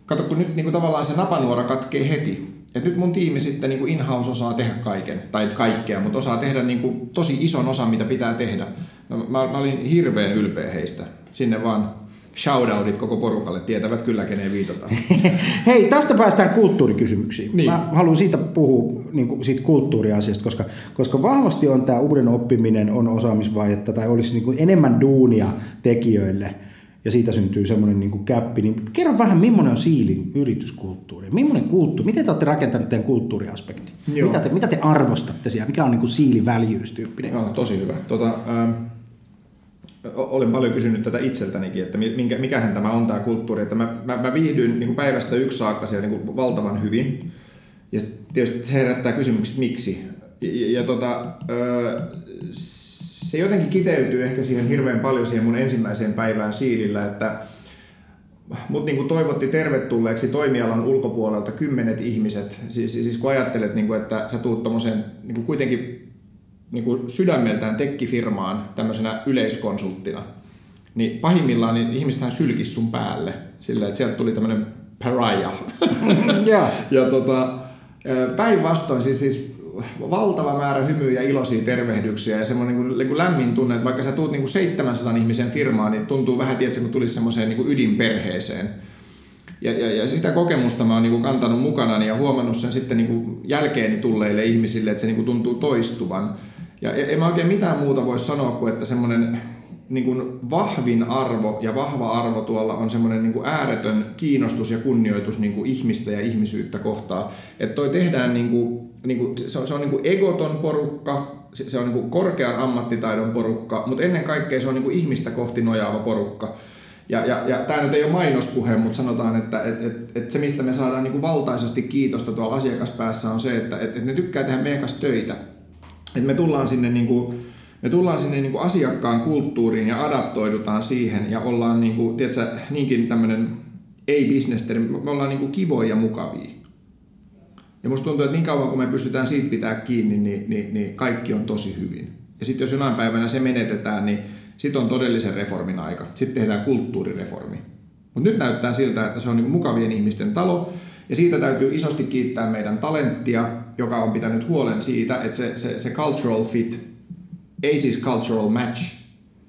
Kato, kun nyt niin kuin tavallaan se napanuora katkee heti. Et nyt mun tiimi sitten niin kuin in-house osaa tehdä kaiken, tai kaikkea, mutta osaa tehdä niin kuin tosi ison osan, mitä pitää tehdä. No, mä, mä olin hirveän ylpeä heistä. Sinne vaan shoutoutit koko porukalle, tietävät kyllä keneen viitataan. [laughs] Hei, tästä päästään kulttuurikysymyksiin. Niin. Mä haluan siitä puhua niin kuin siitä kulttuuriasiasta, koska, koska vahvasti on tämä uuden oppiminen on osaamisvajetta tai olisi niin kuin enemmän duunia tekijöille – ja siitä syntyy semmoinen niin kuin käppi, niin kerro vähän, millainen on Siilin yrityskulttuuri? Millainen kulttuuri? Miten te olette rakentaneet teidän kulttuuriaspekti? Mitä te, mitä te arvostatte siellä? Mikä on niin kuin Siili values-tyyppinen? Joo, tosi hyvä. Tota, ähm, olen paljon kysynyt tätä itseltänikin, että minkä, mikähän tämä on tämä kulttuuri. Että mä, mä, mä viihdyin niin kuin päivästä yksi saakka siellä niin kuin valtavan hyvin. Ja tietysti herättää kysymykset, miksi. Ja, ja tota, äh, se jotenkin kiteytyy ehkä siihen hirveän paljon siihen mun ensimmäiseen päivään siilillä, että mut niin kuin toivotti tervetulleeksi toimialan ulkopuolelta kymmenet ihmiset. Siis, siis kun ajattelet, niin kuin, että sä tuut tommoseen niin kuin kuitenkin niin kuin sydämeltään tekkifirmaan tämmöisenä yleiskonsulttina, niin pahimmillaan niin ihmisethän sylkis sun päälle sillä, että sieltä tuli tämmöinen pariah. [laughs] yeah. ja tota, päinvastoin siis, siis valtava määrä hymyjä iloisia tervehdyksiä ja semmoinen niin kuin, niin kuin lämmin tunne, että vaikka sä tuut niin kuin 700 ihmisen firmaan, niin tuntuu vähän, tietysti, kun tulisi semmoiseen niin kuin ydinperheeseen. Ja, ja, ja sitä kokemusta mä oon niin kuin kantanut mukana ja huomannut sen sitten niin kuin jälkeeni tulleille ihmisille, että se niin kuin tuntuu toistuvan. Ja en mä oikein mitään muuta voi sanoa kuin, että semmoinen niin kuin vahvin arvo ja vahva arvo tuolla on semmoinen niin ääretön kiinnostus ja kunnioitus niin kuin ihmistä ja ihmisyyttä kohtaan. Että toi tehdään niin kuin niin kuin, se on, se on niin kuin egoton porukka, se, se on niin kuin korkean ammattitaidon porukka, mutta ennen kaikkea se on niin kuin ihmistä kohti nojaava porukka. Ja, ja, ja tämä nyt ei ole mainospuhe, mutta sanotaan, että et, et, et se mistä me saadaan niin kuin valtaisesti kiitosta tuolla asiakaspäässä on se, että et, et ne tykkää tehdä meidän kanssa töitä. Et me tullaan sinne niin kuin, me tullaan sinne niin kuin asiakkaan kulttuuriin ja adaptoidutaan siihen ja ollaan niin kuin, tiedätkö, niinkin tämmöinen ei-business, me ollaan niin kuin kivoja ja mukavia. Ja musta tuntuu, että niin kauan kun me pystytään siitä pitää kiinni, niin, niin, niin kaikki on tosi hyvin. Ja sitten jos jonain päivänä se menetetään, niin sitten on todellisen reformin aika. Sitten tehdään kulttuurireformi. Mutta nyt näyttää siltä, että se on niin mukavien ihmisten talo. Ja siitä täytyy isosti kiittää meidän talenttia, joka on pitänyt huolen siitä, että se, se, se cultural fit, ei siis cultural match,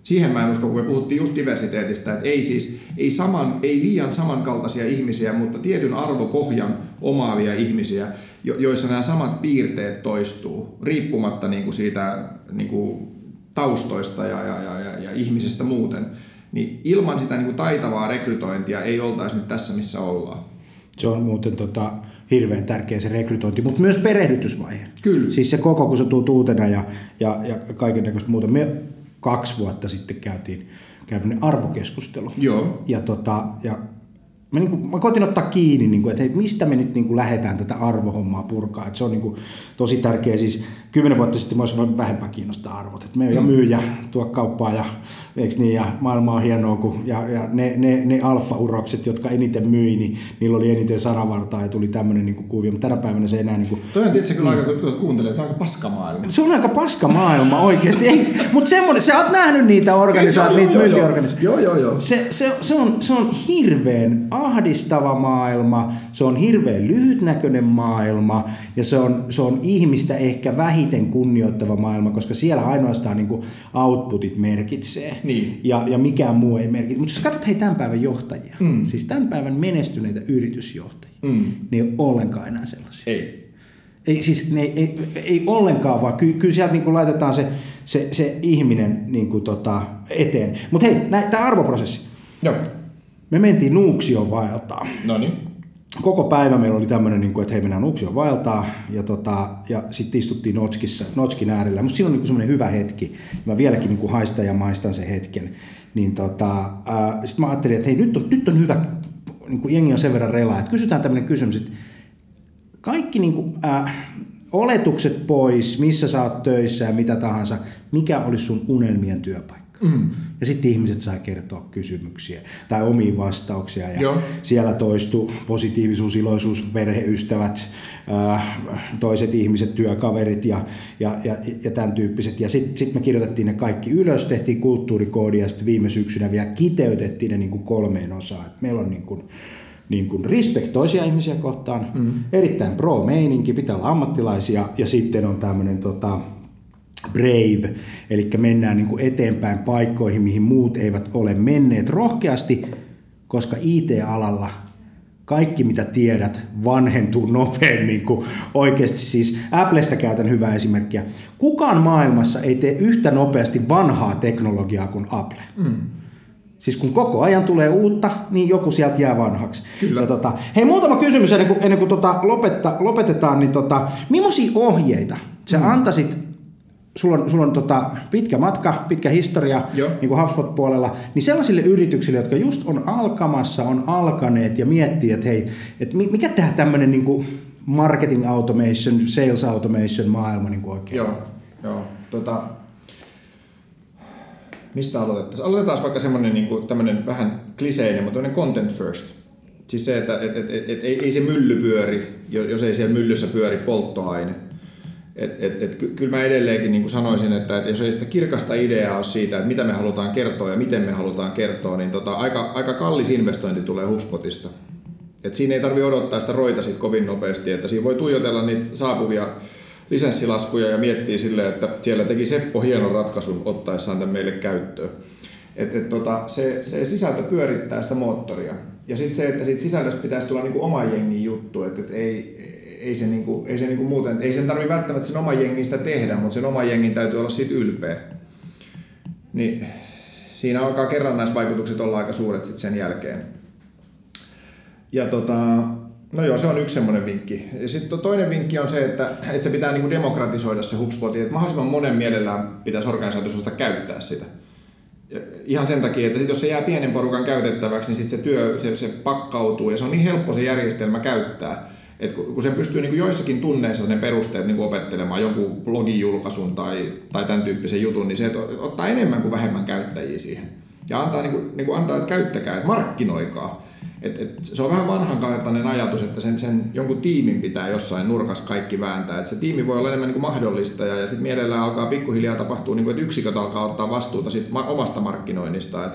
Siihen mä en usko, kun me puhuttiin just diversiteetistä, että ei siis ei, saman, ei liian samankaltaisia ihmisiä, mutta tietyn arvopohjan omaavia ihmisiä, joissa nämä samat piirteet toistuu, riippumatta niin kuin siitä niin kuin taustoista ja, ja, ja, ja, ja ihmisestä muuten. Niin ilman sitä niin kuin taitavaa rekrytointia ei oltaisi nyt tässä, missä ollaan. Se on muuten tota, hirveän tärkeä se rekrytointi, mutta myös perehdytysvaihe. Kyllä. Siis se koko, kun se tuut uutena ja, ja, ja kaiken näköistä muuta. Me kaksi vuotta sitten käytiin käytiin arvokeskustelu. Joo. Ja, tota, ja mä, niin kuin, mä koitin ottaa kiinni, niin kuin, että hei, mistä me nyt niin kuin lähdetään tätä arvohommaa purkaa. Että se on niin kuin, tosi tärkeä. Siis kymmenen vuotta sitten mä olisin vähempää kiinnostaa arvot. Että me ja mm. myyjä tuo kauppaa ja, eikö niin, ja maailma on hienoa, kun, ja, ja ne, ne, ne alfa-urokset, jotka eniten myi, niin niillä oli eniten sanavartaa ja tuli tämmöinen niin kuvio. Mutta tänä päivänä se enää... Niin kuin, Toi on tietysti kyllä aika, kun kuuntelee, että aika paska maailma. Se on aika paska maailma oikeasti. Mutta semmoinen, sä oot nähnyt niitä organisaatioita, niitä myyntiorganisaatioita. Joo, joo, joo. Se, se, se, on, se on hirveän ahdistava maailma, se on hirveän lyhytnäköinen maailma ja se on, se on ihmistä ehkä vähiten kunnioittava maailma, koska siellä ainoastaan niin kuin outputit merkitsee niin. ja, ja mikään muu ei merkitse. Mutta jos katsot hei tämän päivän johtajia, mm. siis tämän päivän menestyneitä yritysjohtajia, mm. niin ei ole ollenkaan enää sellaisia. Ei. Ei, siis ne ei, ei, ei ollenkaan, vaan ky, kyllä sieltä niin kuin laitetaan se, se, se ihminen niin kuin tota eteen. Mutta hei, tämä arvoprosessi. Joo. Me mentiin Nuuksion vaeltaa. No niin. Koko päivä meillä oli tämmöinen, niin kuin, että hei mennään Nuuksion vaeltaa ja, tota, ja sitten istuttiin Notskissa, Notskin äärellä. Musta siinä on niin semmoinen hyvä hetki. Mä vieläkin niin kuin haistan ja maistan sen hetken. Niin tota, sitten mä ajattelin, että hei nyt on, nyt on hyvä, niin kuin jengi on sen verran relaa, että kysytään tämmöinen kysymys, että kaikki niin kuin, äh, oletukset pois, missä sä oot töissä ja mitä tahansa, mikä olisi sun unelmien työpaikka? Mm. Ja sitten ihmiset saa kertoa kysymyksiä tai omiin vastauksia. Ja Joo. siellä toistuu positiivisuus, iloisuus, perheystävät, äh, toiset ihmiset, työkaverit ja, ja, ja, ja tämän tyyppiset. Ja sitten sit me kirjoitettiin ne kaikki ylös, tehtiin kulttuurikoodi ja sitten viime syksynä vielä kiteytettiin ne niin kuin kolmeen osaan. Et meillä on niin kuin, niin kuin respect toisia ihmisiä kohtaan, mm. erittäin pro-meininki, pitää olla ammattilaisia ja sitten on tämmöinen tota, brave, eli mennään niin kuin eteenpäin paikkoihin, mihin muut eivät ole menneet rohkeasti, koska IT-alalla kaikki mitä tiedät vanhentuu nopeammin kuin oikeasti siis Applesta käytän hyvää esimerkkiä. Kukaan maailmassa ei tee yhtä nopeasti vanhaa teknologiaa kuin Apple. Mm. Siis kun koko ajan tulee uutta, niin joku sieltä jää vanhaksi. Kyllä. Ja tota, hei, muutama kysymys ennen kuin, ennen kuin tota lopetta, lopetetaan. Niin tota, millaisia ohjeita sä mm. antaisit sulla on, sulla on tota pitkä matka, pitkä historia niin kuin HubSpot-puolella, niin sellaisille yrityksille, jotka just on alkamassa, on alkaneet ja miettii, että hei, että mikä tehdään tämmöinen niin kuin marketing automation, sales automation maailma niin kuin oikein? Joo, joo. Tota, mistä aloitettaisiin? Aloitetaan vaikka semmoinen niin kuin, tämmöinen vähän kliseinen, mutta content first. Siis se, että et, et, et, et, ei, ei se mylly pyöri, jos ei siellä myllyssä pyöri polttoaine. Et, et, et, kyllä mä edelleenkin niin kuin sanoisin, että, että jos ei sitä kirkasta ideaa ole siitä, että mitä me halutaan kertoa ja miten me halutaan kertoa, niin tota, aika, aika kallis investointi tulee HubSpotista. Et siinä ei tarvitse odottaa sitä roita sit kovin nopeasti, että siinä voi tuijotella niitä saapuvia lisenssilaskuja ja miettiä sille, että siellä teki Seppo hienon ratkaisun ottaessaan tämän meille käyttöön. Et, et, tota, se, se sisältö pyörittää sitä moottoria. Ja sitten se, että siitä sisällöstä pitäisi tulla niinku oma jengi juttu, että et ei, ei se, niinku, ei se niinku muuten, ei sen tarvitse välttämättä sen oma jengin sitä tehdä, mutta sen oma jengin täytyy olla siitä ylpeä. Niin siinä alkaa kerrannaisvaikutukset olla aika suuret sit sen jälkeen. Ja tota, No joo, se on yksi semmoinen vinkki. Ja sitten toinen vinkki on se, että, että se pitää niinku demokratisoida se HubSpot, että mahdollisimman monen mielellään pitäisi organisaatiosta käyttää sitä. Ja ihan sen takia, että sit jos se jää pienen porukan käytettäväksi, niin sit se työ se, se pakkautuu ja se on niin helppo se järjestelmä käyttää. Et kun se pystyy niin joissakin tunneissa ne perusteet niin opettelemaan jonkun blogijulkaisun tai, tai tämän tyyppisen jutun, niin se ottaa enemmän kuin vähemmän käyttäjiä siihen. Ja antaa, niin kuin, niin kuin antaa että käyttäkää, että markkinoikaa. Et, et, se on vähän vanhankaltainen ajatus, että sen, sen jonkun tiimin pitää jossain nurkassa kaikki vääntää. Et se tiimi voi olla enemmän niin kuin mahdollistaja ja sitten mielellään alkaa pikkuhiljaa tapahtua, niin kuin, että yksiköt alkaa ottaa vastuuta sit omasta markkinoinnista. Et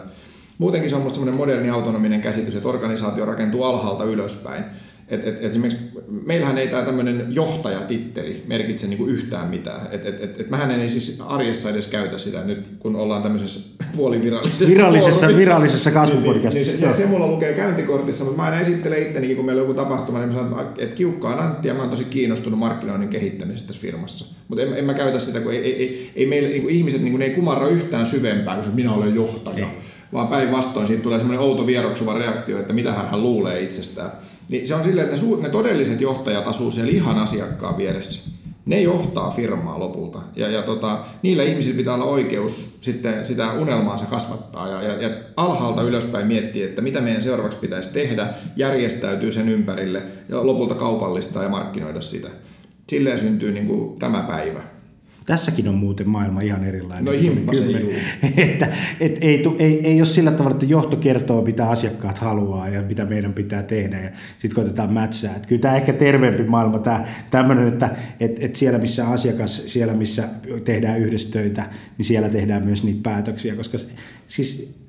muutenkin se on semmoinen moderni autonominen käsitys, että organisaatio rakentuu alhaalta ylöspäin. Et, et, et esimerkiksi meillähän ei tämä tämmöinen johtajatitteli merkitse niinku yhtään mitään. Et, et, et, et mähän en siis arjessa edes käytä sitä nyt, kun ollaan tämmöisessä [laughs] puolivirallisessa Virallisessa, virallisessa kasvupodcastissa. Niin, niin, se, se, mulla lukee käyntikortissa, mutta mä aina esittelen ittenikin, kun meillä on joku tapahtuma, niin mä sanon, että kiukkaan Antti ja mä oon tosi kiinnostunut markkinoinnin kehittämisestä tässä firmassa. Mutta en, en, mä käytä sitä, kun ei, ei, ei, ei meillä, niin ihmiset niin ei kumarra yhtään syvempää, kun minä olen johtaja. Ei. Vaan päinvastoin siitä tulee semmoinen outo vieroksuva reaktio, että mitä hän luulee itsestään. Niin se on silleen, että ne, su- ne todelliset johtajat asuu siellä ihan asiakkaan vieressä. Ne johtaa firmaa lopulta. Ja, ja tota, niillä ihmisillä pitää olla oikeus sitten sitä unelmaansa kasvattaa ja, ja, ja alhaalta ylöspäin miettiä, että mitä meidän seuraavaksi pitäisi tehdä, järjestäytyy sen ympärille ja lopulta kaupallistaa ja markkinoida sitä. Silleen syntyy niin kuin tämä päivä. Tässäkin on muuten maailma ihan erilainen. No himppasen [laughs] että, et ei, ei, ei ole sillä tavalla, että johto kertoo, mitä asiakkaat haluaa ja mitä meidän pitää tehdä ja sitten koitetaan mätsää. Että kyllä tämä ehkä terveempi maailma, tämä tämmöinen, että et, et siellä missä asiakas, siellä missä tehdään yhdessä töitä, niin siellä tehdään myös niitä päätöksiä, koska siis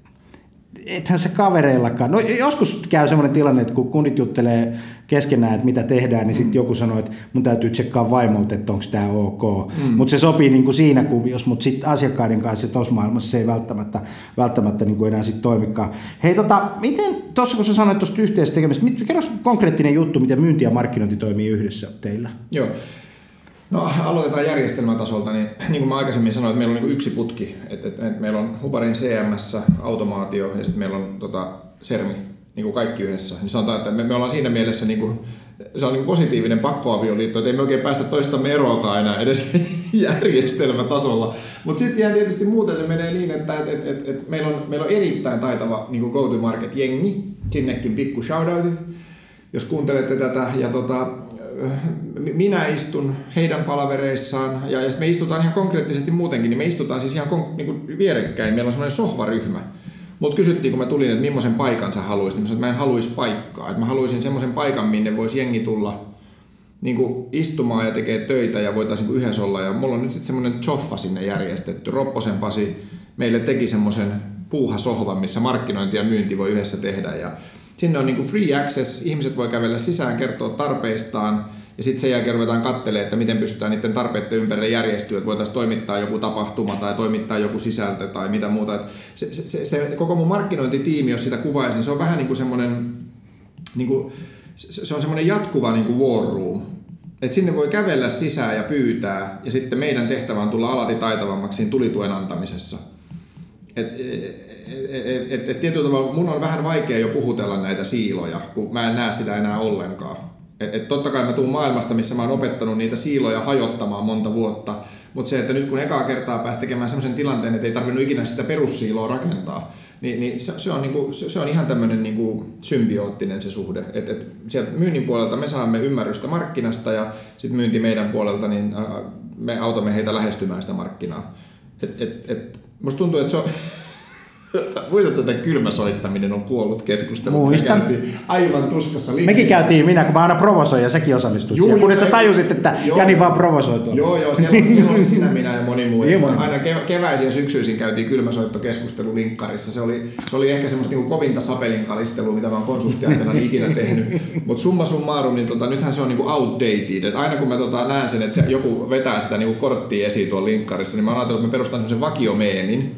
ethän se kavereillakaan. No joskus käy semmoinen tilanne, että kun kundit juttelee keskenään, että mitä tehdään, niin sitten mm. joku sanoo, että mun täytyy tsekkaa vaimolta, että onko tämä ok. Mm. Mutta se sopii niin kuin siinä kuviossa, mutta sitten asiakkaiden kanssa tuossa maailmassa se ei välttämättä, välttämättä niin kuin enää sitten toimikaan. Hei tota, miten tuossa kun sä sanoit tuosta yhteisestä tekemistä, kerro konkreettinen juttu, miten myynti ja markkinointi toimii yhdessä teillä? Joo. No aloitetaan järjestelmätasolta, niin, [clears throat] niin kuin mä aikaisemmin sanoin, että meillä on niin yksi putki. että että, että meillä on Hubarin CMS, automaatio ja sitten meillä on tota, Sermi, niin kuin kaikki yhdessä. Niin sanotaan, että me, me ollaan siinä mielessä niin kuin, se on niin positiivinen pakkoavioliitto, että ei me oikein päästä toistamme eroakaan enää edes [laughs] järjestelmätasolla. Mutta sitten ihan tietysti muuten se menee niin, että et, et, et, et meillä, on, meillä on erittäin taitava niin go-to-market-jengi, sinnekin pikku shoutoutit, jos kuuntelette tätä. Ja tota, minä istun heidän palavereissaan ja, ja me istutaan ihan konkreettisesti muutenkin, niin me istutaan siis ihan kon, niin kuin vierekkäin. Meillä on semmoinen sohvaryhmä. Mutta kysyttiin, kun mä tulin, että millaisen paikan sä haluaisit, niin mä että mä en haluaisi paikkaa. Että mä haluaisin semmoisen paikan, minne voisi jengi tulla niin kuin istumaan ja tekee töitä ja voitaisiin niin yhdessä olla. Ja mulla on nyt sitten semmoinen choffa sinne järjestetty. Ropposen Pasi meille teki semmoisen puuhasohvan, missä markkinointi ja myynti voi yhdessä tehdä. Ja Sinne on niin kuin free access, ihmiset voi kävellä sisään, kertoa tarpeistaan ja sitten sen jälkeen ruvetaan katselemaan, että miten pystytään niiden tarpeiden ympärille järjestyä, että voitaisiin toimittaa joku tapahtuma tai toimittaa joku sisältö tai mitä muuta. se, se, se, se, koko mun markkinointitiimi, jos sitä kuvaisin, se on vähän niin kuin semmoinen, niin kuin, se on semmoinen jatkuva niin kuin war room. Et sinne voi kävellä sisään ja pyytää, ja sitten meidän tehtävä on tulla alati taitavammaksi siinä tulituen antamisessa. Et, et, et, et tietyllä tavalla mun on vähän vaikea jo puhutella näitä siiloja, kun mä en näe sitä enää ollenkaan. Et, et totta kai mä tuun maailmasta, missä mä oon opettanut niitä siiloja hajottamaan monta vuotta, mutta se, että nyt kun ekaa kertaa pääsi tekemään sellaisen tilanteen, että ei tarvinnut ikinä sitä perussiiloa rakentaa, niin, niin se, se, on niinku, se, se on ihan tämmöinen niinku symbioottinen se suhde. Et, et sieltä myynnin puolelta me saamme ymmärrystä markkinasta ja sitten myynti meidän puolelta, niin me autamme heitä lähestymään sitä markkinaa. Et, et, et, musta tuntuu, että se on, [laughs] Muistatko, että kylmäsoittaminen on kuollut keskustelu? Muistan. aivan tuskassa linkkissä. Mekin käytiin minä, kun mä aina provosoin ja säkin osallistuit siihen. Kunnes sä tajusit, että joo, Jani vaan provosoi tuolla. Joo, joo, siellä, siellä oli sinä, minä ja moni muu. Joo, aina keväisin ja syksyisin käytiin kylmäsoittokeskustelu linkkarissa. Se oli, se oli ehkä semmoista niinku kovinta sapelinkalistelua, mitä mä oon konsulttiaikana ikinä tehnyt. Mutta summa summarum, niin tota, nythän se on niinku outdated. Et aina kun mä tota, näen sen, että se, joku vetää sitä niinku korttia esiin tuolla linkkarissa, niin mä oon ajatellut, että mä perustan semmoisen vakiomeemin,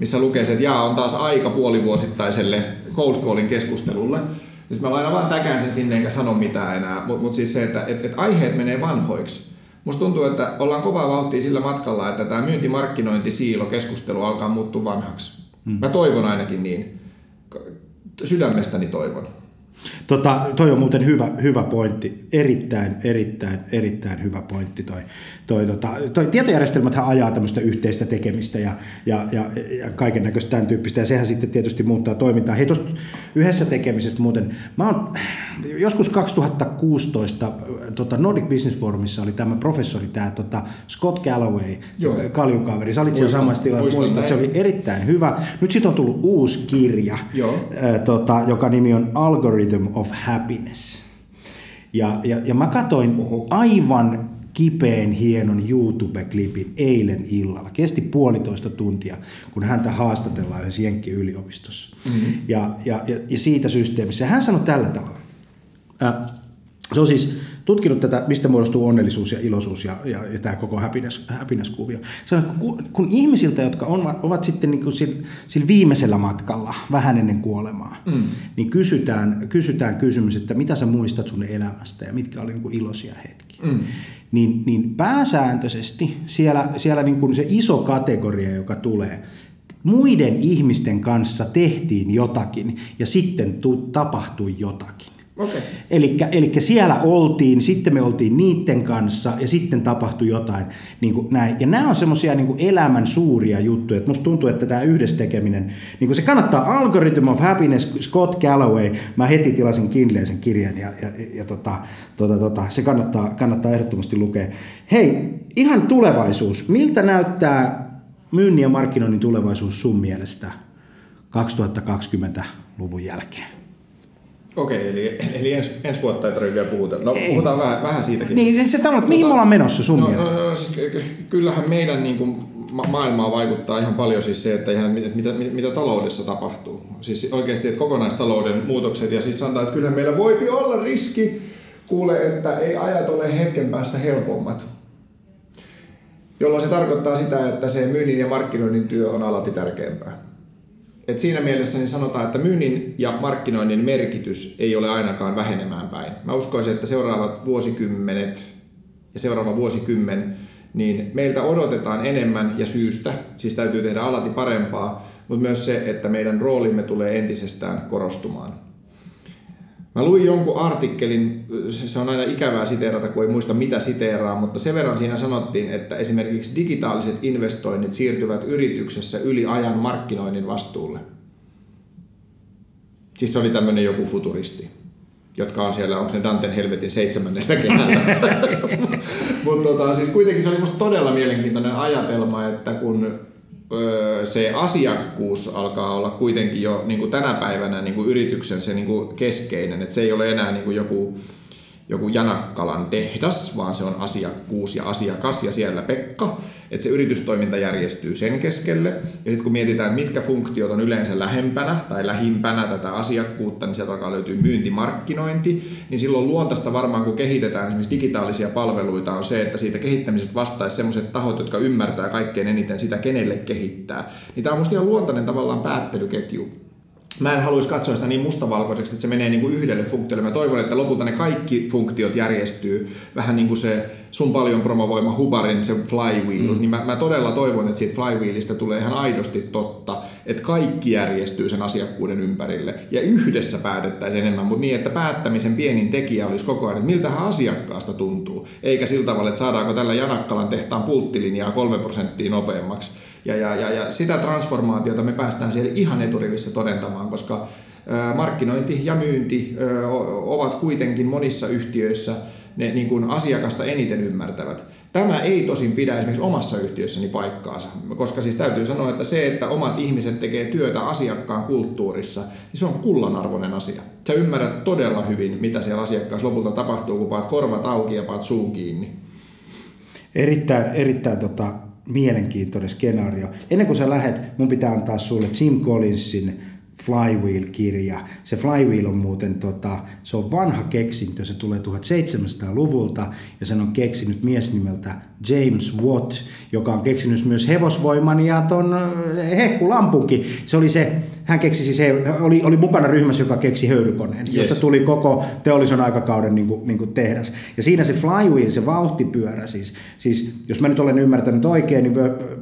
missä lukee se, että jaa, on taas aika puolivuosittaiselle cold callin keskustelulle. Ja sitten mä lainan vaan täkään sen sinne enkä sano mitään enää. Mutta mut siis se, että et, et aiheet menee vanhoiksi. Musta tuntuu, että ollaan kovaa vauhtia sillä matkalla, että tämä myyntimarkkinointi siilo keskustelu alkaa muuttua vanhaksi. Mm. Mä toivon ainakin niin. Sydämestäni toivon. Tota, toi on muuten hyvä, hyvä pointti. Erittäin, erittäin, erittäin hyvä pointti toi. toi, tota, toi tietojärjestelmäthän ajaa tämmöistä yhteistä tekemistä ja, ja, ja, ja kaiken näköistä tämän tyyppistä. Ja sehän sitten tietysti muuttaa toimintaa. Hei tuosta yhdessä tekemisestä muuten. Mä oon, joskus 2016 tota Nordic Business Forumissa oli tämä professori, tämä tota Scott Galloway, Joo. kaljukaveri. Sä olit siellä samassa tilassa, muistat, se oli erittäin hyvä. Nyt siitä on tullut uusi kirja, Joo. Ä, tota, joka nimi on Algorithm of Happiness. Ja, ja, ja mä katsoin aivan kipeen hienon YouTube-klipin eilen illalla. Kesti puolitoista tuntia, kun häntä haastatellaan yhdessä Jenkki-yliopistossa. Mm-hmm. Ja, ja, ja, ja siitä systeemissä. Hän sanoi tällä tavalla. Äh, se on siis tutkinut tätä, mistä muodostuu onnellisuus ja iloisuus ja, ja, ja tämä koko happiness, happiness-kuvio. Sanoi, kun, kun ihmisiltä, jotka on, ovat sitten niin kuin sillä, sillä viimeisellä matkalla, vähän ennen kuolemaa, mm. niin kysytään, kysytään kysymys, että mitä sä muistat sun elämästä ja mitkä oli niin kuin iloisia hetkiä. Mm. Niin, niin pääsääntöisesti siellä, siellä niin kuin se iso kategoria, joka tulee, muiden ihmisten kanssa tehtiin jotakin ja sitten tu, tapahtui jotakin. Okay. Eli siellä oltiin, sitten me oltiin niiden kanssa ja sitten tapahtui jotain. Niin kuin näin. Ja nämä on semmoisia niin elämän suuria juttuja. Että musta tuntuu, että tämä yhdessä tekeminen, niin kuin se kannattaa Algorithm of Happiness, Scott Galloway. Mä heti tilasin Kindleen sen kirjan ja, ja, ja tota, tota, tota, se kannattaa, kannattaa ehdottomasti lukea. Hei, ihan tulevaisuus. Miltä näyttää myynnin ja markkinoinnin tulevaisuus sun mielestä 2020-luvun jälkeen? Okei, eli, eli ensi, ensi vuotta ei tarvitse vielä puhuta. No ei. puhutaan vähän, vähän siitäkin. Niin, se tavalla, mihin me ollaan menossa sun no, mielestä? No, no, siis, kyllähän meidän niin kuin, maailmaa vaikuttaa ihan paljon siis se, että ihan, mitä, mitä, mitä taloudessa tapahtuu. Siis oikeasti, että kokonaistalouden muutokset ja siis sanotaan, että kyllähän meillä voipi olla riski, kuule, että ei ajat ole hetken päästä helpommat. Jolloin se tarkoittaa sitä, että se myynnin ja markkinoinnin työ on alati tärkeämpää. Et siinä mielessä niin sanotaan, että myynnin ja markkinoinnin merkitys ei ole ainakaan vähenemään päin. Mä uskoisin, että seuraavat vuosikymmenet ja seuraava vuosikymmen, niin meiltä odotetaan enemmän ja syystä, siis täytyy tehdä alati parempaa, mutta myös se, että meidän roolimme tulee entisestään korostumaan. Mä luin jonkun artikkelin, se on aina ikävää siteerata, kun ei muista mitä siteeraa, mutta sen verran siinä sanottiin, että esimerkiksi digitaaliset investoinnit siirtyvät yrityksessä yli ajan markkinoinnin vastuulle. Siis se oli tämmöinen joku futuristi, jotka on siellä, onko se Danten helvetin seitsemännellä kehällä. [laughs] mutta tota, siis kuitenkin se oli musta todella mielenkiintoinen ajatelma, että kun se asiakkuus alkaa olla kuitenkin jo niin kuin tänä päivänä niin kuin yrityksen se niin kuin keskeinen, että se ei ole enää niin kuin joku joku Janakkalan tehdas, vaan se on asiakkuus ja asiakas ja siellä Pekka, että se yritystoiminta järjestyy sen keskelle. Ja sitten kun mietitään, mitkä funktiot on yleensä lähempänä tai lähimpänä tätä asiakkuutta, niin sieltä alkaa löytyä myyntimarkkinointi, niin silloin luontaista varmaan, kun kehitetään esimerkiksi digitaalisia palveluita, on se, että siitä kehittämisestä vastaisi sellaiset tahot, jotka ymmärtää kaikkein eniten sitä, kenelle kehittää. Niin tämä on musta ihan luontainen tavallaan päättelyketju mä en haluaisi katsoa sitä niin mustavalkoiseksi, että se menee niin kuin yhdelle funktiolle. Mä toivon, että lopulta ne kaikki funktiot järjestyy. Vähän niin kuin se sun paljon promovoima Hubarin se flywheel, mm. niin mä, mä todella toivon, että siitä flywheelista tulee ihan aidosti totta, että kaikki järjestyy sen asiakkuuden ympärille. Ja yhdessä päätettäisiin enemmän, mutta niin, että päättämisen pienin tekijä olisi koko ajan, että miltähän asiakkaasta tuntuu, eikä sillä tavalla, että saadaanko tällä Janakkalan tehtaan pulttilinjaa kolme prosenttia nopeammaksi ja, ja, ja, ja sitä transformaatiota me päästään siellä ihan eturivissä todentamaan, koska markkinointi ja myynti ovat kuitenkin monissa yhtiöissä ne niin kuin asiakasta eniten ymmärtävät. Tämä ei tosin pidä esimerkiksi omassa yhtiössäni paikkaansa, koska siis täytyy sanoa, että se, että omat ihmiset tekee työtä asiakkaan kulttuurissa, niin se on kullanarvoinen asia. Sä ymmärrät todella hyvin, mitä siellä asiakkaassa lopulta tapahtuu, kun paat korvat auki ja paat suun kiinni. Erittäin, erittäin tota, mielenkiintoinen skenaario. Ennen kuin sä lähet, mun pitää antaa sulle Jim Collinsin Flywheel-kirja. Se Flywheel on muuten, tota, se on vanha keksintö, se tulee 1700-luvulta ja sen on keksinyt mies nimeltä James Watt, joka on keksinyt myös hevosvoiman ja ton eh, hehkulampunkin. Se oli se hän keksi siis, oli, oli mukana ryhmässä, joka keksi höyrykoneen, yes. josta tuli koko teollisen aikakauden niin kuin, niin kuin tehdas. Ja siinä se flywheel, se vauhtipyörä, siis, siis jos mä nyt olen ymmärtänyt oikein, niin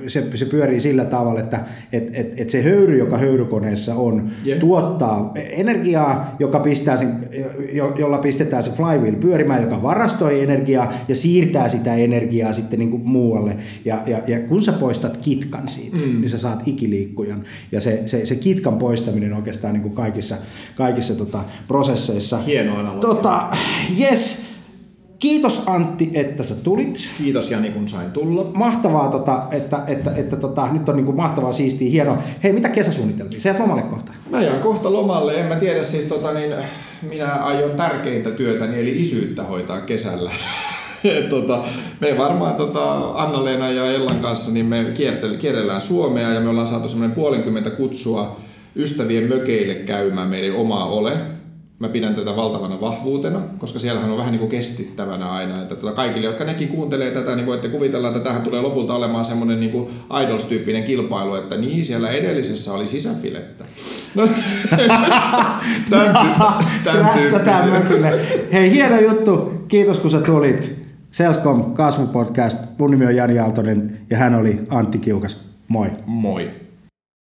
se, se pyörii sillä tavalla, että et, et, et se höyry, joka höyrykoneessa on, yeah. tuottaa energiaa, joka pistää sen, jo, jolla pistetään se flywheel pyörimään, joka varastoi energiaa ja siirtää sitä energiaa sitten niin kuin muualle. Ja, ja, ja kun sä poistat kitkan siitä, mm. niin sä saat ikiliikkujan. Ja se, se, se kitkan poistaminen oikeastaan niin kuin kaikissa, kaikissa tota, prosesseissa. Hieno analogia. Tota, yes, Kiitos Antti, että sä tulit. Kiitos Jani, kun sain tulla. Mahtavaa, tota, että, että, että tota, nyt on niinku mahtavaa, siistiä, hienoa. Hei, mitä kesäsuunnitelmia? Sä jäät lomalle kohta. Mä jään kohta lomalle. En mä tiedä, siis tota, niin, minä aion tärkeintä työtäni, eli isyyttä hoitaa kesällä. [laughs] tota, me varmaan tota, Anna-Leena ja Ellan kanssa niin me kierrellään Suomea ja me ollaan saatu semmoinen puolenkymmentä kutsua ystävien mökeille käymään. Meillä ei omaa ole, mä pidän tätä valtavana vahvuutena, koska siellähän on vähän niin kuin kestittävänä aina. Että tuota, kaikille, jotka nekin kuuntelee tätä, niin voitte kuvitella, että tähän tulee lopulta olemaan semmoinen niin kuin idols-tyyppinen kilpailu, että niin, siellä edellisessä oli sisäfilettä. No, [laughs] tämän Hei, hieno juttu. Kiitos kun sä tulit. Salescom kasvupodcast. Mun nimi on Jani Aaltonen ja hän oli Antti Kiukas. Moi. Moi.